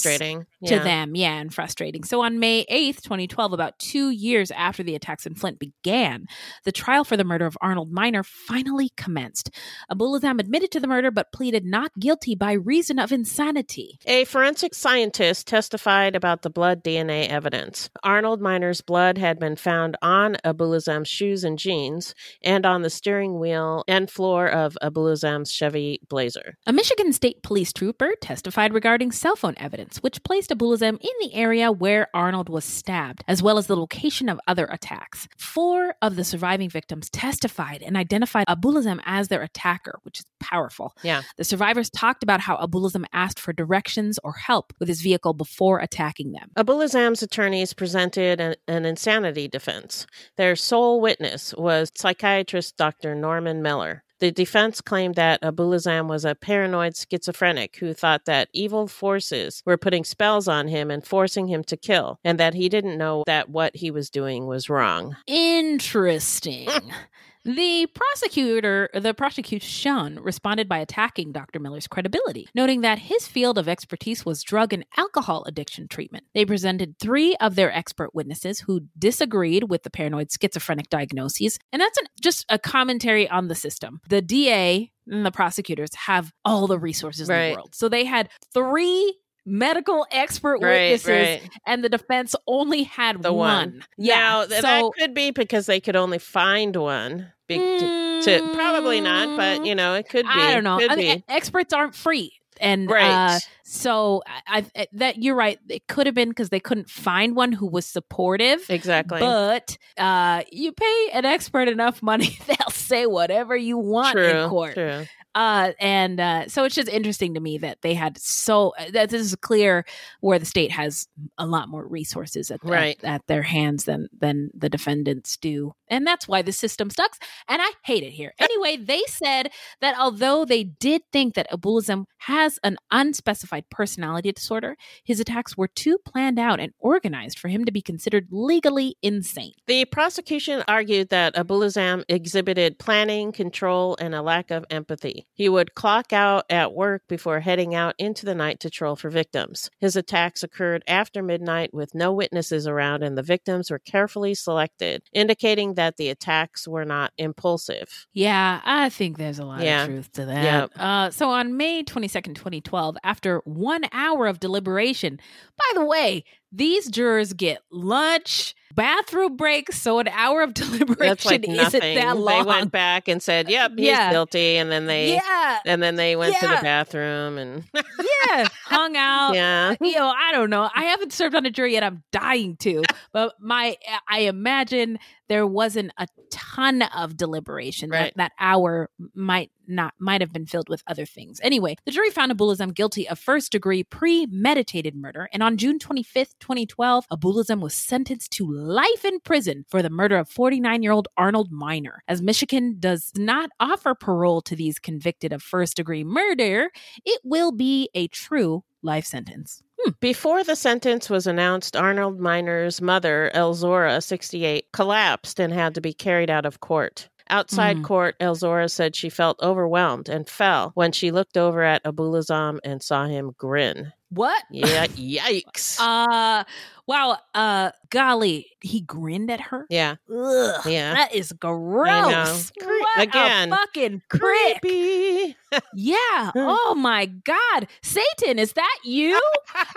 frustrating to Yeah. them, yeah, and frustrating. So on May eighth, twenty twelve, about two years after the attacks in Flint began, the trial for the murder of Arnold Minor finally commenced. Abuelazam admitted to the murder, but pleaded not guilty by reason of insanity. A forensic scientist testified about the blood DNA evidence. Arnold Minor's blood had been found on Abuelazam's shoes and jeans and on the steering wheel and floor of Abuelazam's Chevy Blazer. A Michigan State Police trooper testified regarding cell phone evidence, which placed Abuelazam in the area where Arnold was stabbed, as well as the location of other attacks. Four of the surviving victims testified and identified Abuelazam as their attacker, which is powerful. Yeah. The survivors talked about how Abuelazam asked for directions or help with his vehicle before attacking them. Abuelazam's attorneys presented an, an insanity defense. Their sole witness was psychiatrist Dr. Norman Miller. The defense claimed that Abuelazam was a paranoid schizophrenic who thought that evil forces were putting spells on him and forcing him to kill, and that he didn't know that what he was doing was wrong. Interesting. The prosecutor, the prosecution responded by attacking Dr. Miller's credibility, noting that his field of expertise was drug and alcohol addiction treatment. They presented three of their expert witnesses who disagreed with the paranoid schizophrenic diagnoses, and that's an, just a commentary on the system. The DA and the prosecutors have all the resources in the world, so they had three medical expert Right, witnesses, right. and the defense only had The one. one. Yeah, Now, so that could be because they could only find one. To, to- probably not, but you know, it could be. I don't know. I mean, experts aren't free, and Right. uh, so I, I that you're right. It could have been because they couldn't find one who was supportive. exactly. But uh, you pay an expert enough money, they'll say whatever you want true. in court. True. Uh, and uh, so it's just interesting to me that they had so that this is clear where the state has a lot more resources at, Right. at, at their hands than than the defendants do, and that's why the system sucks. And I hate it here. Anyway, they said that although they did think that Abuelazam has an unspecified personality disorder, his attacks were too planned out and organized for him to be considered legally insane. The prosecution argued that Abuelazam exhibited planning, control, and a lack of empathy. He would clock out at work before heading out into the night to troll for victims. His attacks occurred after midnight with no witnesses around, and the victims were carefully selected, indicating that the attacks were not impulsive. Yeah, I think there's a lot Yeah. of truth to that. Yep. Uh, so on May 22nd, 2012, after one hour of deliberation, by the way, these jurors get lunch, bathroom breaks, so an hour of deliberation like isn't that long. They went back and said, "Yep, he's Yeah. guilty," and then they yeah, and then they went to the bathroom and yeah, hung out. yeah. you know, I don't know. I haven't served on a jury yet. I'm dying to, but my I imagine there wasn't a ton of deliberation. Right. That that hour might not might have been filled with other things. Anyway, the jury found Abuelazam guilty of first degree premeditated murder, and on June 25th, 2012, Abuelazam was sentenced to life in prison for the murder of 49 year old Arnold Minor. As Michigan does not offer parole to these convicted of first degree murder, it will be a true life sentence. Hmm. Before the sentence was announced, Arnold Minor's mother, Elzora, 68, collapsed and had to be carried out of court. Outside Mm. court, Elzora said she felt overwhelmed and fell when she looked over at Abuelazam and saw him grin. What? Yeah, yikes. Uh wow. Uh golly, he grinned at her. yeah. Ugh, Yeah. that is gross. Cre- What again, a fucking prick. Creepy. Yeah. Oh my God, Satan, is that you?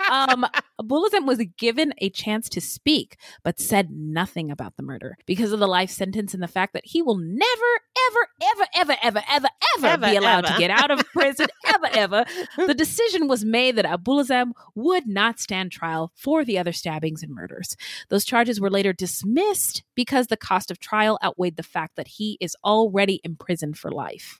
um, Abuelazam was given a chance to speak, but said nothing about the murder because of the life sentence and the fact that he will never, ever, ever, ever, ever, ever, ever, Ever, be allowed ever. to get out of prison, ever, ever. The decision was made that Abuelazam would not stand trial for the other stabbings and murders. Those charges were later dismissed because the cost of trial outweighed the fact that he is already imprisoned for life.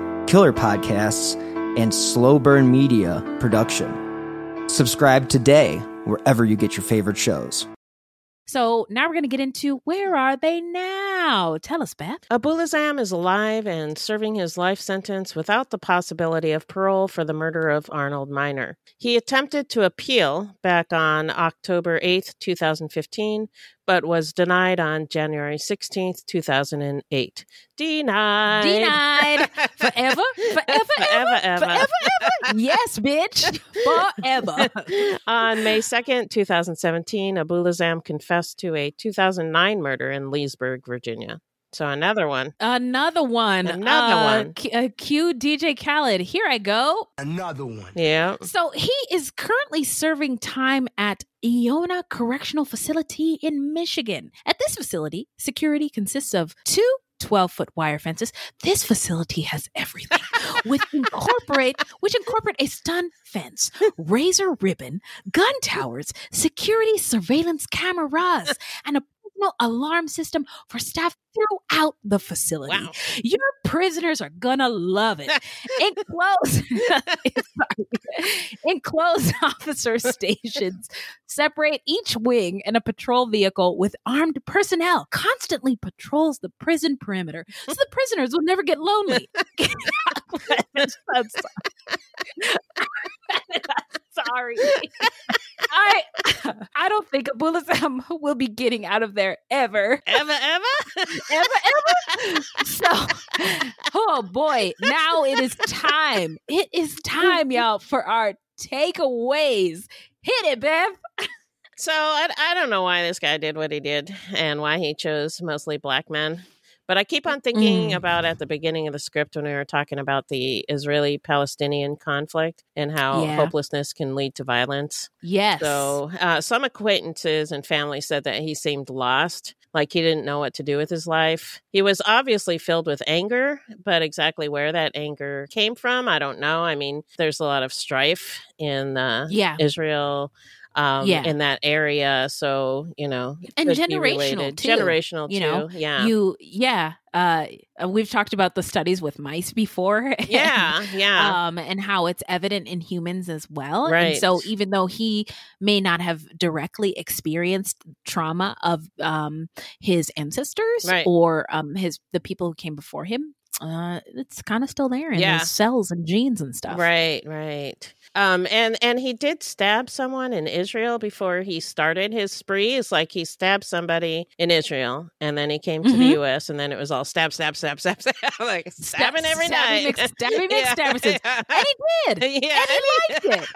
killer podcasts, and slow burn media production. Subscribe today wherever you get your favorite shows. So now we're going to get into where are they now? Tell us, Beth. Abuelazam is alive and serving his life sentence without the possibility of parole for the murder of Arnold Minor. He attempted to appeal back on October 8th, 2015, but was denied on January 16th, 2008. Denied. Denied forever, forever, Forever, ever. forever, ever. Yes, bitch, forever. On May 2nd, 2017, Abuelazam confessed to a 2009 murder in Leesburg, Virginia. So another one. Another one. Another Uh, one. Q- uh, cue DJ Khaled. Here I go. Another one. Yeah. So he is currently serving time at Ionia Correctional Facility in Michigan. At this facility, security consists of two 12 foot wire fences. This facility has everything with incorporate, which incorporate a stun fence, razor ribbon, gun towers, security surveillance cameras, and a alarm system for staff throughout the facility. Wow. Your prisoners are gonna love it. Enclosed, enclosed officer stations separate each wing and a patrol vehicle with armed personnel constantly patrols the prison perimeter so the prisoners will never get lonely. Sorry. I I don't think Abuelazam will be getting out of there ever. Ever, ever? Ever, ever. So, oh boy, now it is time. It is time, y'all, for our takeaways. Hit it, Bev. So I, I don't know why this guy did what he did and why he chose mostly black men. But I keep on thinking Mm. about at the beginning of the script when we were talking about the Israeli Palestinian conflict and how Yeah. hopelessness can lead to violence. Yes. So uh, some acquaintances and family said that he seemed lost, like he didn't know what to do with his life. He was obviously filled with anger, but exactly where that anger came from, I don't know. I mean, there's a lot of strife in uh, yeah. Israel um, Yeah. in that area. So you know, And generational, too, generational you too. know? yeah, You, yeah. Uh, we've talked about the studies with mice before. and, yeah, yeah, um, and how it's evident in humans as well. And Right. so, even though he may not have directly experienced trauma of um, his ancestors Right. or um, his the people who came before him, uh, it's kind of still there in Yeah. his cells and genes and stuff. right, right. Um, and and he did stab someone in Israel before he started his spree. It's like he stabbed somebody in Israel, and then he came to the Mhm. U.S. and then it was all stab, stab, stab, stab, stab, like Stab- stabbing every stabbing night. Mc- stabbing Yeah. McStabberses. And he did. yeah, and he liked it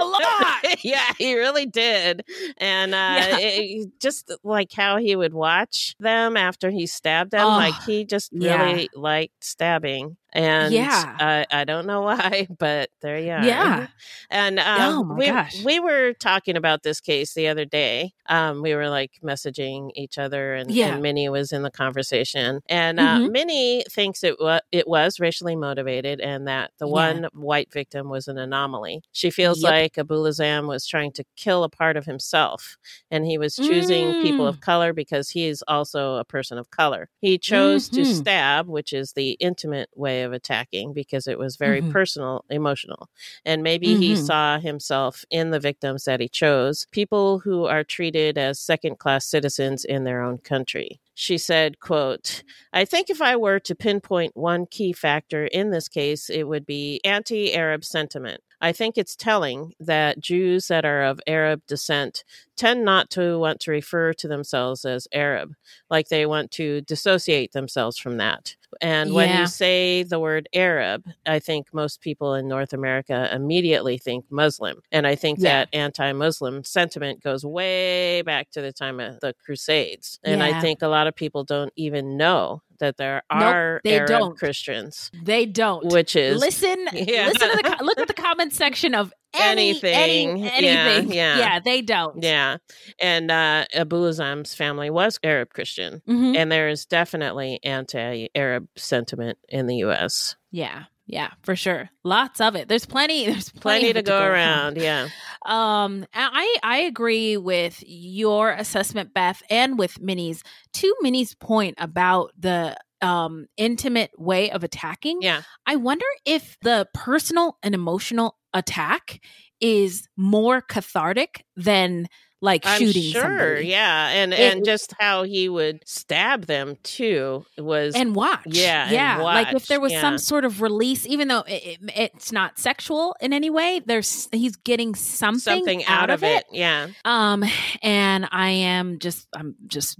a lot. yeah, he really did. And uh Yeah. it- just like how he would watch them after he stabbed them, Oh, like he just yeah. really liked stabbing. And Yeah. uh, I don't know why, but there you are. Yeah. And Oh, um, my we gosh. we were talking about this case the other day. Um, we were like messaging each other, and, Yeah. and Minnie was in the conversation. And uh, Mhm. Minnie thinks it was it was racially motivated, and that the Yeah. one white victim was an anomaly. She feels Yep. like Abuelazam was trying to kill a part of himself, and he was choosing people Mm. of color because he is also a person of color. He chose to Mhm. stab, which is the intimate way of attacking, because it was very Mhm. personal, emotional. And maybe he Mhm. saw himself in the victims that he chose, people who are treated as second class citizens in their own country. She said, quote, I think if I were to pinpoint one key factor in this case, it would be anti Arab sentiment. I think it's telling that Jews that are of Arab descent tend not to want to refer to themselves as Arab, like they want to dissociate themselves from that. And when you say the word Arab, I think most people in North America immediately think Muslim. And I think Yeah. that anti Muslim sentiment goes way back to the time of the Crusades. And I think a lot of people don't even know that there Nope, are they Arab don't. Christians, They don't. which is listen, Yeah. listen to the look at the comment section of any, Anything. any, Yeah, anything. yeah. they don't. Yeah. And uh, Abuelazam's family was Arab Christian. Mhm. And there is definitely anti Arab sentiment in the U.S. yeah, yeah, for sure. Lots of it. There's plenty. There's plenty, Plenty to it go around. Yeah. Um, I I agree with your assessment, Beth, and with Minnie's. To Minnie's point about the um intimate way of attacking, Yeah. I wonder if the personal and emotional attack is more cathartic than like I'm shooting sure. somebody. Yeah. And It- and just how he would stab them too was and watch. Yeah, yeah. like if there was yeah. some sort of release, even though it, it- it's not sexual in any way, there's he's getting something, something out, of it. Yeah. Um, and I am just, I'm just,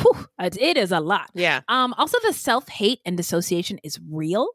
whew, it it is a lot. Yeah. Um, also the self hate and dissociation is real.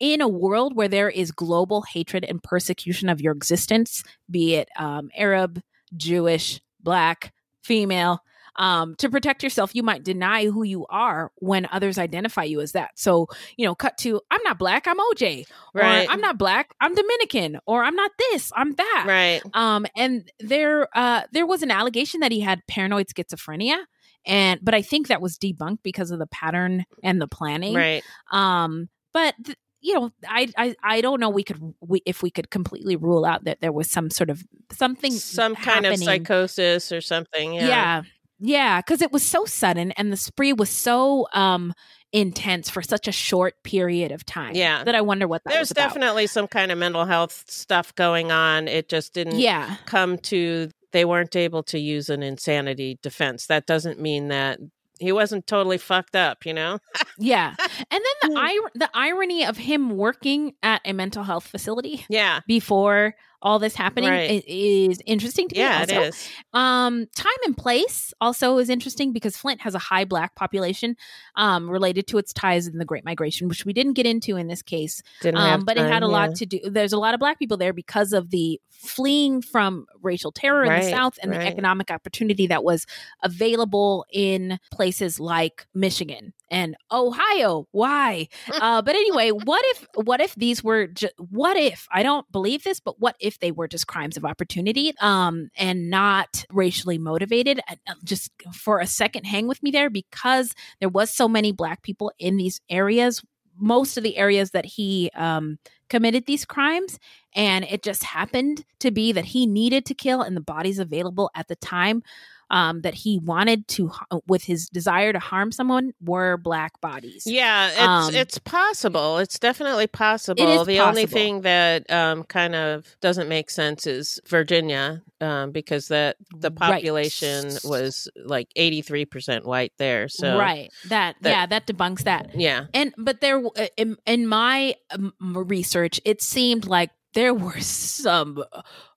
In a world where there is global hatred and persecution of your existence, be it um, Arab, Jewish, Black, female, um, to protect yourself, you might deny who you are when others identify you as that. So, you know, cut to I'm not black, I'm OJ. Right. Or I'm not black, I'm Dominican. Or I'm not this, I'm that. Right. Um, and there, uh, there was an allegation that he had paranoid schizophrenia, and but I think that was debunked because of the pattern and the planning. Right. Um, but th- you know, I, I, I don't know. We could, we, if we could completely rule out that there was some sort of something, Some kind of psychosis or something. Yeah. Yeah. Yeah, because it was so sudden and the spree was so um intense for such a short period of time. Yeah. That I wonder what that There's was about. definitely some kind of mental health stuff going on. It just didn't Yeah. come to they weren't able to use an insanity defense. That doesn't mean that he wasn't totally fucked up, you know? Yeah. And then the ir- the irony of him working at a mental health facility Yeah. before all this happening Right. is interesting to me. Yeah, it also. is. Um, time and place also is interesting because Flint has a high black population um, related to its ties in the Great Migration, which we didn't get into in this case. Didn't Um, but it had time, a lot to do. There's a lot of black people there because of the fleeing from racial terror in the South and the economic opportunity that was available in places like Michigan and Ohio. Why? uh, but anyway, what if what if these were ju- what if I don't believe this, but what if they were just crimes of opportunity um, and not racially motivated? Uh, Just for a second, hang with me there because there was so many black people in these areas most of the areas that he um, committed these crimes and it just happened to be that he needed to kill, and the bodies available at the time um, that he wanted to, with his desire to harm someone, were black bodies. Yeah, it's Um, it's possible. It's definitely possible. the only thing that um, kind of doesn't make sense is Virginia, um, because that the Right. population was like eighty three percent white there. So right. That, that- yeah, that debunks that. yeah, And but there, uh, in, in my um, research, it seemed like there were some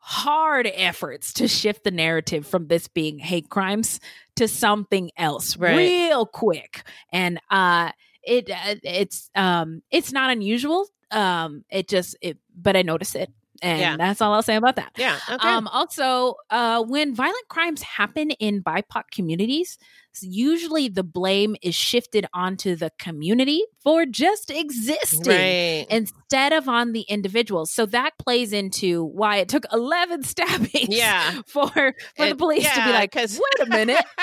hard efforts to shift the narrative from this being hate crimes to something else Right. real quick. And uh, it uh, it's um it's not unusual. Um, it just it, but I notice it. And Yeah. that's all I'll say about that. yeah. Okay. Um, also, uh, when violent crimes happen in BIPOC communities, usually the blame is shifted onto the community for just existing right. instead of on the individuals. So that plays into why it took 11 stabbings Yeah. for, for the It- police to be like, 'cause- wait a minute.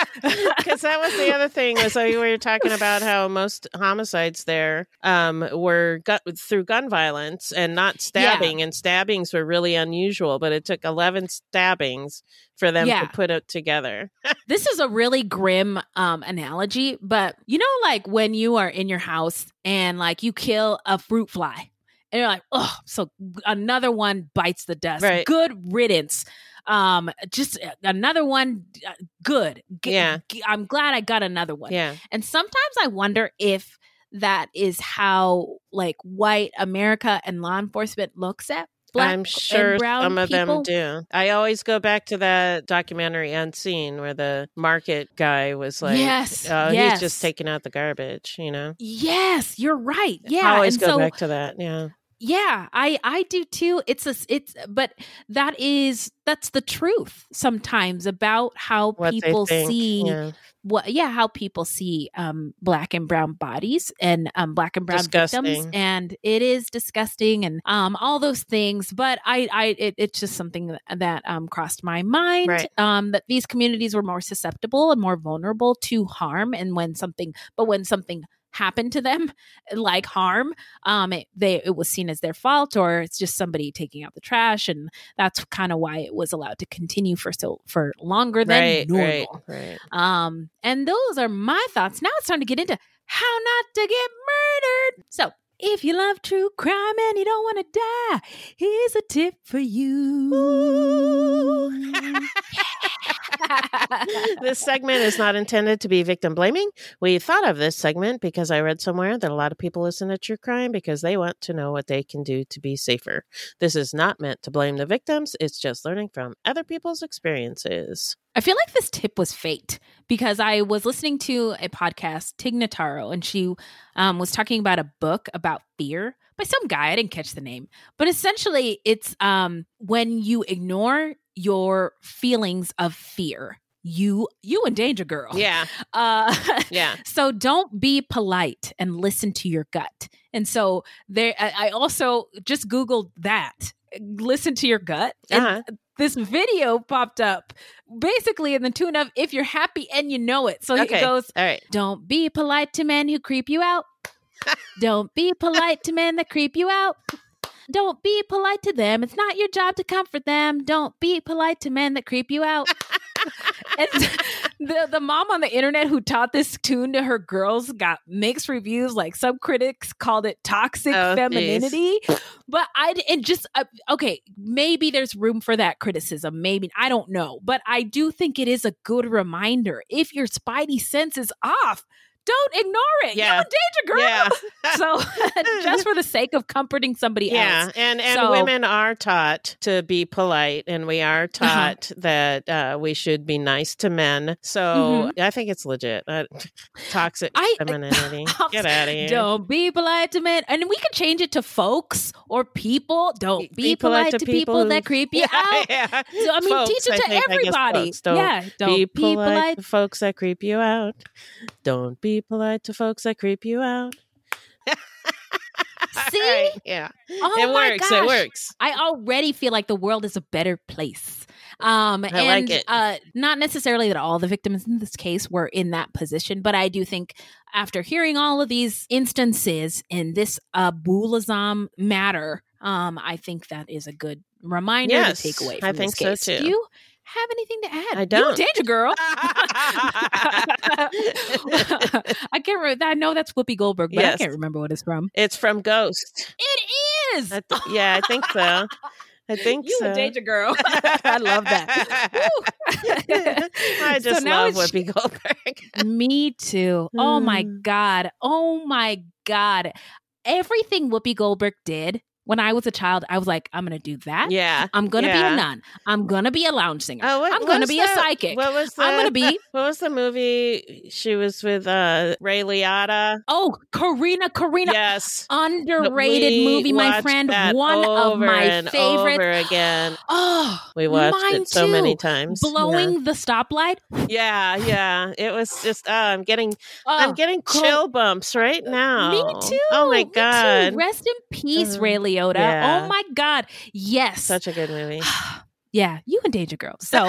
Because that was the other thing was we were talking about how most homicides there um, were gu- through gun violence and not stabbing, and stabbings were really unusual. But it took eleven stabbings for them Yeah. to put it together. this is a really grim um analogy but you know like when you are in your house and like you kill a fruit fly and you're like oh so another one bites the dust Right. good riddance um just another one uh, good G- Yeah. g- i'm glad i got another one Yeah, and sometimes i wonder if that is how like white america and law enforcement looks at black I'm sure some of people. them do. I always go back to that documentary Unseen where the market guy was like, Yes, uh, yes. he's just taking out the garbage," you know. yes you're right yeah I always and go so back to that. Yeah, Yeah, I I do too. It's a it's but that is that's the truth sometimes about how what people see yeah. what yeah, how people see um black and brown bodies and um black and brown Disgusting. victims and it is disgusting and um all those things, but I I it, it's just something that, that um crossed my mind Right. um that these communities were more susceptible and more vulnerable to harm and when something but when something happened to them like harm um it, they it was seen as their fault or it's just somebody taking out the trash and that's kind of why it was allowed to continue for so for longer than Right, normal. right, right. um and those are my thoughts. Now it's time to get into how not to get murdered. So if you love true crime and you don't want to die here's a tip for you this segment is not intended to be victim blaming. We thought of this segment because I read somewhere that a lot of people listen to true crime because they want to know what they can do to be safer. This is not meant to blame the victims, it's just learning from other people's experiences. I feel like this tip was fate because I was listening to a podcast, Tig Notaro, and she um, was talking about a book about fear by some guy. I didn't catch the name, but essentially, it's um, when you ignore your feelings of fear, you you in danger girl. Yeah, Uh, yeah. so don't be polite and listen to your gut. And so there, I I also just googled that. Listen to your gut. And Uh-huh. this video popped up basically in the tune of if you're happy and you know it. So Okay. it goes, All right. Don't be polite to men who creep you out. Don't be polite to men that creep you out. Don't be polite to them. It's not your job to comfort them. Don't be polite to men that creep you out. and the the mom on the internet who taught this tune to her girls got mixed reviews. Like some critics called it toxic Oh, geez. femininity, but I and just uh, okay, maybe there's room for that criticism. Maybe I don't know, but I do think it is a good reminder. If your spidey sense is off, don't ignore it. Yeah. You're in danger, girl. Yeah. so just for the sake of comforting somebody Yeah, else. and and So- women are taught to be polite, and we are taught that uh, we should be nice to men. So I think it's legit. Uh, toxic I- femininity. I'll- Get out of here. Don't be polite to men. And we could change it to folks or people. Don't be, polite, to people, that creep you Yeah, out. yeah. So, I mean, Folks, teach it to think, everybody. folks. Don't yeah, don't be be polite, polite. to folks that creep you out. Don't be polite to folks that creep you out. See? Right, Yeah. Oh it my works. gosh. It works. I already feel like the world is a better place. Um, I and like it. Uh, not necessarily that all the victims in this case were in that position, but I do think after hearing all of these instances in this Abuelazam matter, Um, I think that is a good reminder Yes, to take away. From I this think so, case. too. Do you have anything to add? I You don't. danger girl. I can't remember. I know that's Whoopi Goldberg, but I can't remember what it's from. It's from Ghost. It is. I th- yeah, I think so. I think you so. a danger girl. I love that. I just now love Whoopi Goldberg. Me too. Oh my Mm. God. Oh my God. Everything Whoopi Goldberg did when I was a child, I was like, I'm going to do that. yeah. I'm going to be Yeah. a nun. I'm going to be a lounge singer. Oh, what, I'm going to be a psychic. What was the, I'm going to be, What was the movie she was with? Uh, Ray Liotta. oh, Corrina, Corrina. Yes. Underrated We movie, my friend. that One of my and favorites. Over again. Oh, We watched it so many too. times. Yeah. Blowing the stoplight. Yeah, yeah. It was just. Oh, I'm getting. Oh, I'm getting cool. chill bumps right now. Me too. Oh my god. Rest in peace, Uh, Ray Liotta. Yeah. Oh my God. Yes. Such a good movie. yeah, you and Danger Girl. So,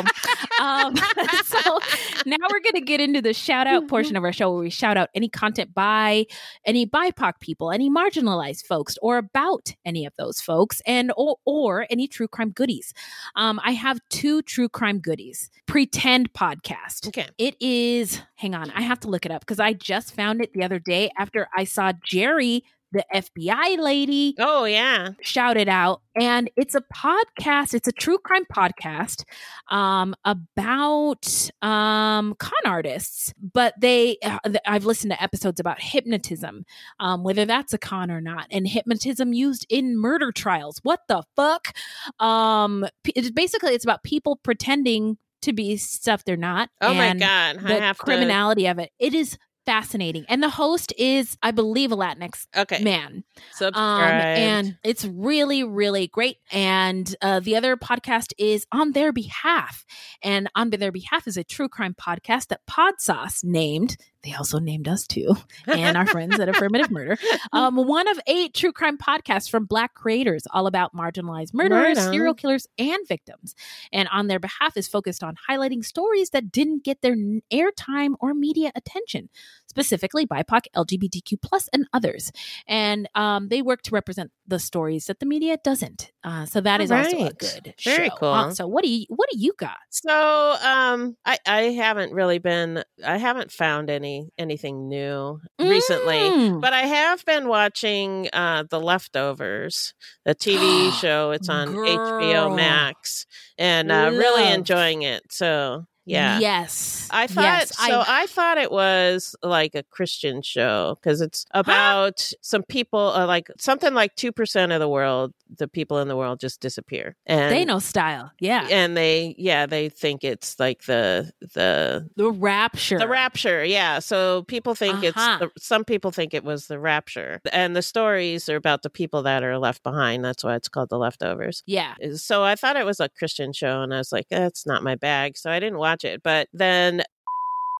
um, so now we're gonna get into the shout out portion of our show where we shout out any content by any BIPOC people, any marginalized folks, or about any of those folks, and or, or any true crime goodies. Um, I have two true crime goodies. Pretend podcast. Okay. It is. Hang on, I have to look it up because I just found it the other day after I saw Jerry, the FBI lady, Oh yeah. shout it out and it's a podcast it's a true crime podcast um about um con artists but they uh, i've listened to episodes about hypnotism um whether that's a con or not and hypnotism used in murder trials what the fuck um it's basically it's about people pretending to be stuff they're not Oh my god. I the have to. criminality of it it is fascinating and the host is i believe a latinx Okay. man Subscribe. um, and it's really, really great. And uh, the other podcast is On Their Behalf. And On Their Behalf is a true crime podcast that Podsauce named. They also named us too, and our friends at Affirmative Murder. Um, one of eight true crime podcasts from Black creators, all about marginalized murderers, on. serial killers, and victims. And On Their Behalf is focused on highlighting stories that didn't get their airtime or media attention, specifically BIPOC, LGBTQ plus, and others and um, they work to represent the stories that the media doesn't. Uh, so that is also a good Very show. cool. So what do you what do you got? So, um, I I haven't really been. I haven't found any anything new recently. Mm. But I have been watching uh, The Leftovers, the TV show. It's on Girl. HBO Max, and uh, really enjoying it. So yeah, Yes. I thought yes, so. I, thought it was like a Christian show because it's about some people, uh, like something like two percent of the world, the people in the world just disappear, and they know style. Yeah. and they, yeah, they think it's like the the the rapture. the rapture. Yeah, so people think Uh-huh. it's some people think it was the rapture, and the stories are about the people that are left behind. That's why it's called the leftovers. Yeah. So I thought it was a Christian show, and I was like, that's not my bag. So I didn't watch it. But then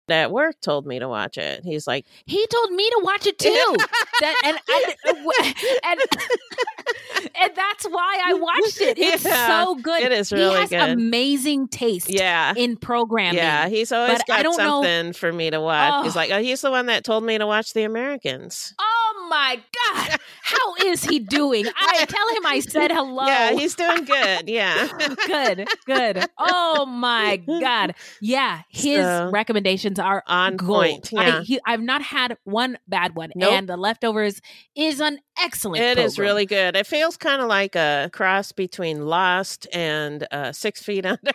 at work told me to watch it. He's like, He told me to watch it too. that and and, uh, and and that's why I watched it. It's Yeah, so good. it is really good. he has good. amazing taste yeah. in programming. Yeah, he's always But I got don't know- something for me to watch. He's Oh. like, oh, he's the one that told me to watch The Americans. Oh my God. How is he doing? I tell him I said hello. Yeah, he's doing good. Yeah. good, good. Oh my God. Yeah, his So, recommendations are on gold. point, yeah. I, he, I've not had one bad one. Nope. And The Leftovers is an excellent It is program. really good. It feels kind of like a cross between Lost and uh, Six Feet Under.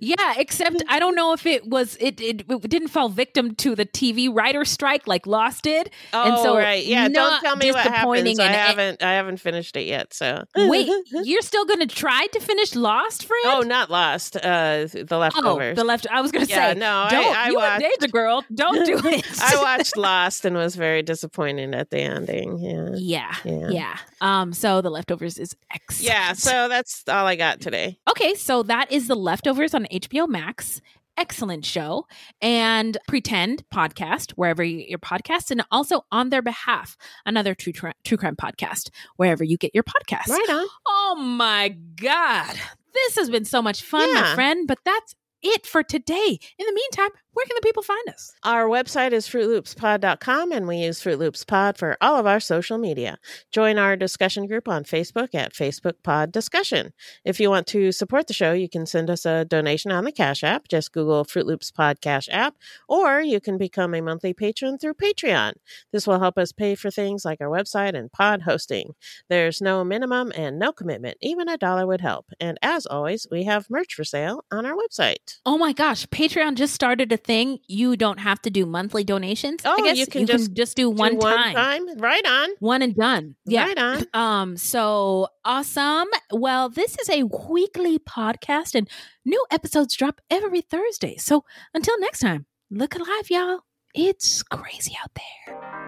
yeah, except I don't know if it was it, it it didn't fall victim to the TV writer strike like Lost did. oh, And so right. Yeah. Don't tell me what happens. I haven't. I haven't finished it yet. So Wait, you're still going to try to finish Lost, friend? Oh, not Lost. Uh, the Oh, leftovers. the left. I was going to Yeah, say, no, I- don't. I you watched- a danger girl. Don't do it. I watched Lost and was very disappointed at the ending. Yeah. Yeah, Yeah. yeah. Um. So the leftovers is excellent. Yeah. So that's all I got today. okay, so that is the leftovers on HBO Max. Excellent show and pretend podcast wherever you get your podcasts, and also on their behalf another true true crime podcast wherever you get your podcasts. Right on. Oh my god, this has been so much fun, my friend. But that's it for today. In the meantime, where can the people find us? Our website is frootloopspod.com and we use Froot Loops Pod for all of our social media. Join our discussion group on Facebook at Facebook Pod Discussion. If you want to support the show, you can send us a donation on the Cash App. Just Google Froot Loops Pod Cash App, or you can become a monthly patron through Patreon. This will help us pay for things like our website and pod hosting. There's no minimum and no commitment. Even a dollar would help. And as always, we have merch for sale on our website. Oh my gosh, Patreon just started a thing. You don't have to do monthly donations. I Oh, guess you can just just do one Do time. time. Right on. One and done. Yeah. Right on. Um, so awesome. Well, this is a weekly podcast and new episodes drop every Thursday. So until next time, look alive, y'all. It's crazy out there.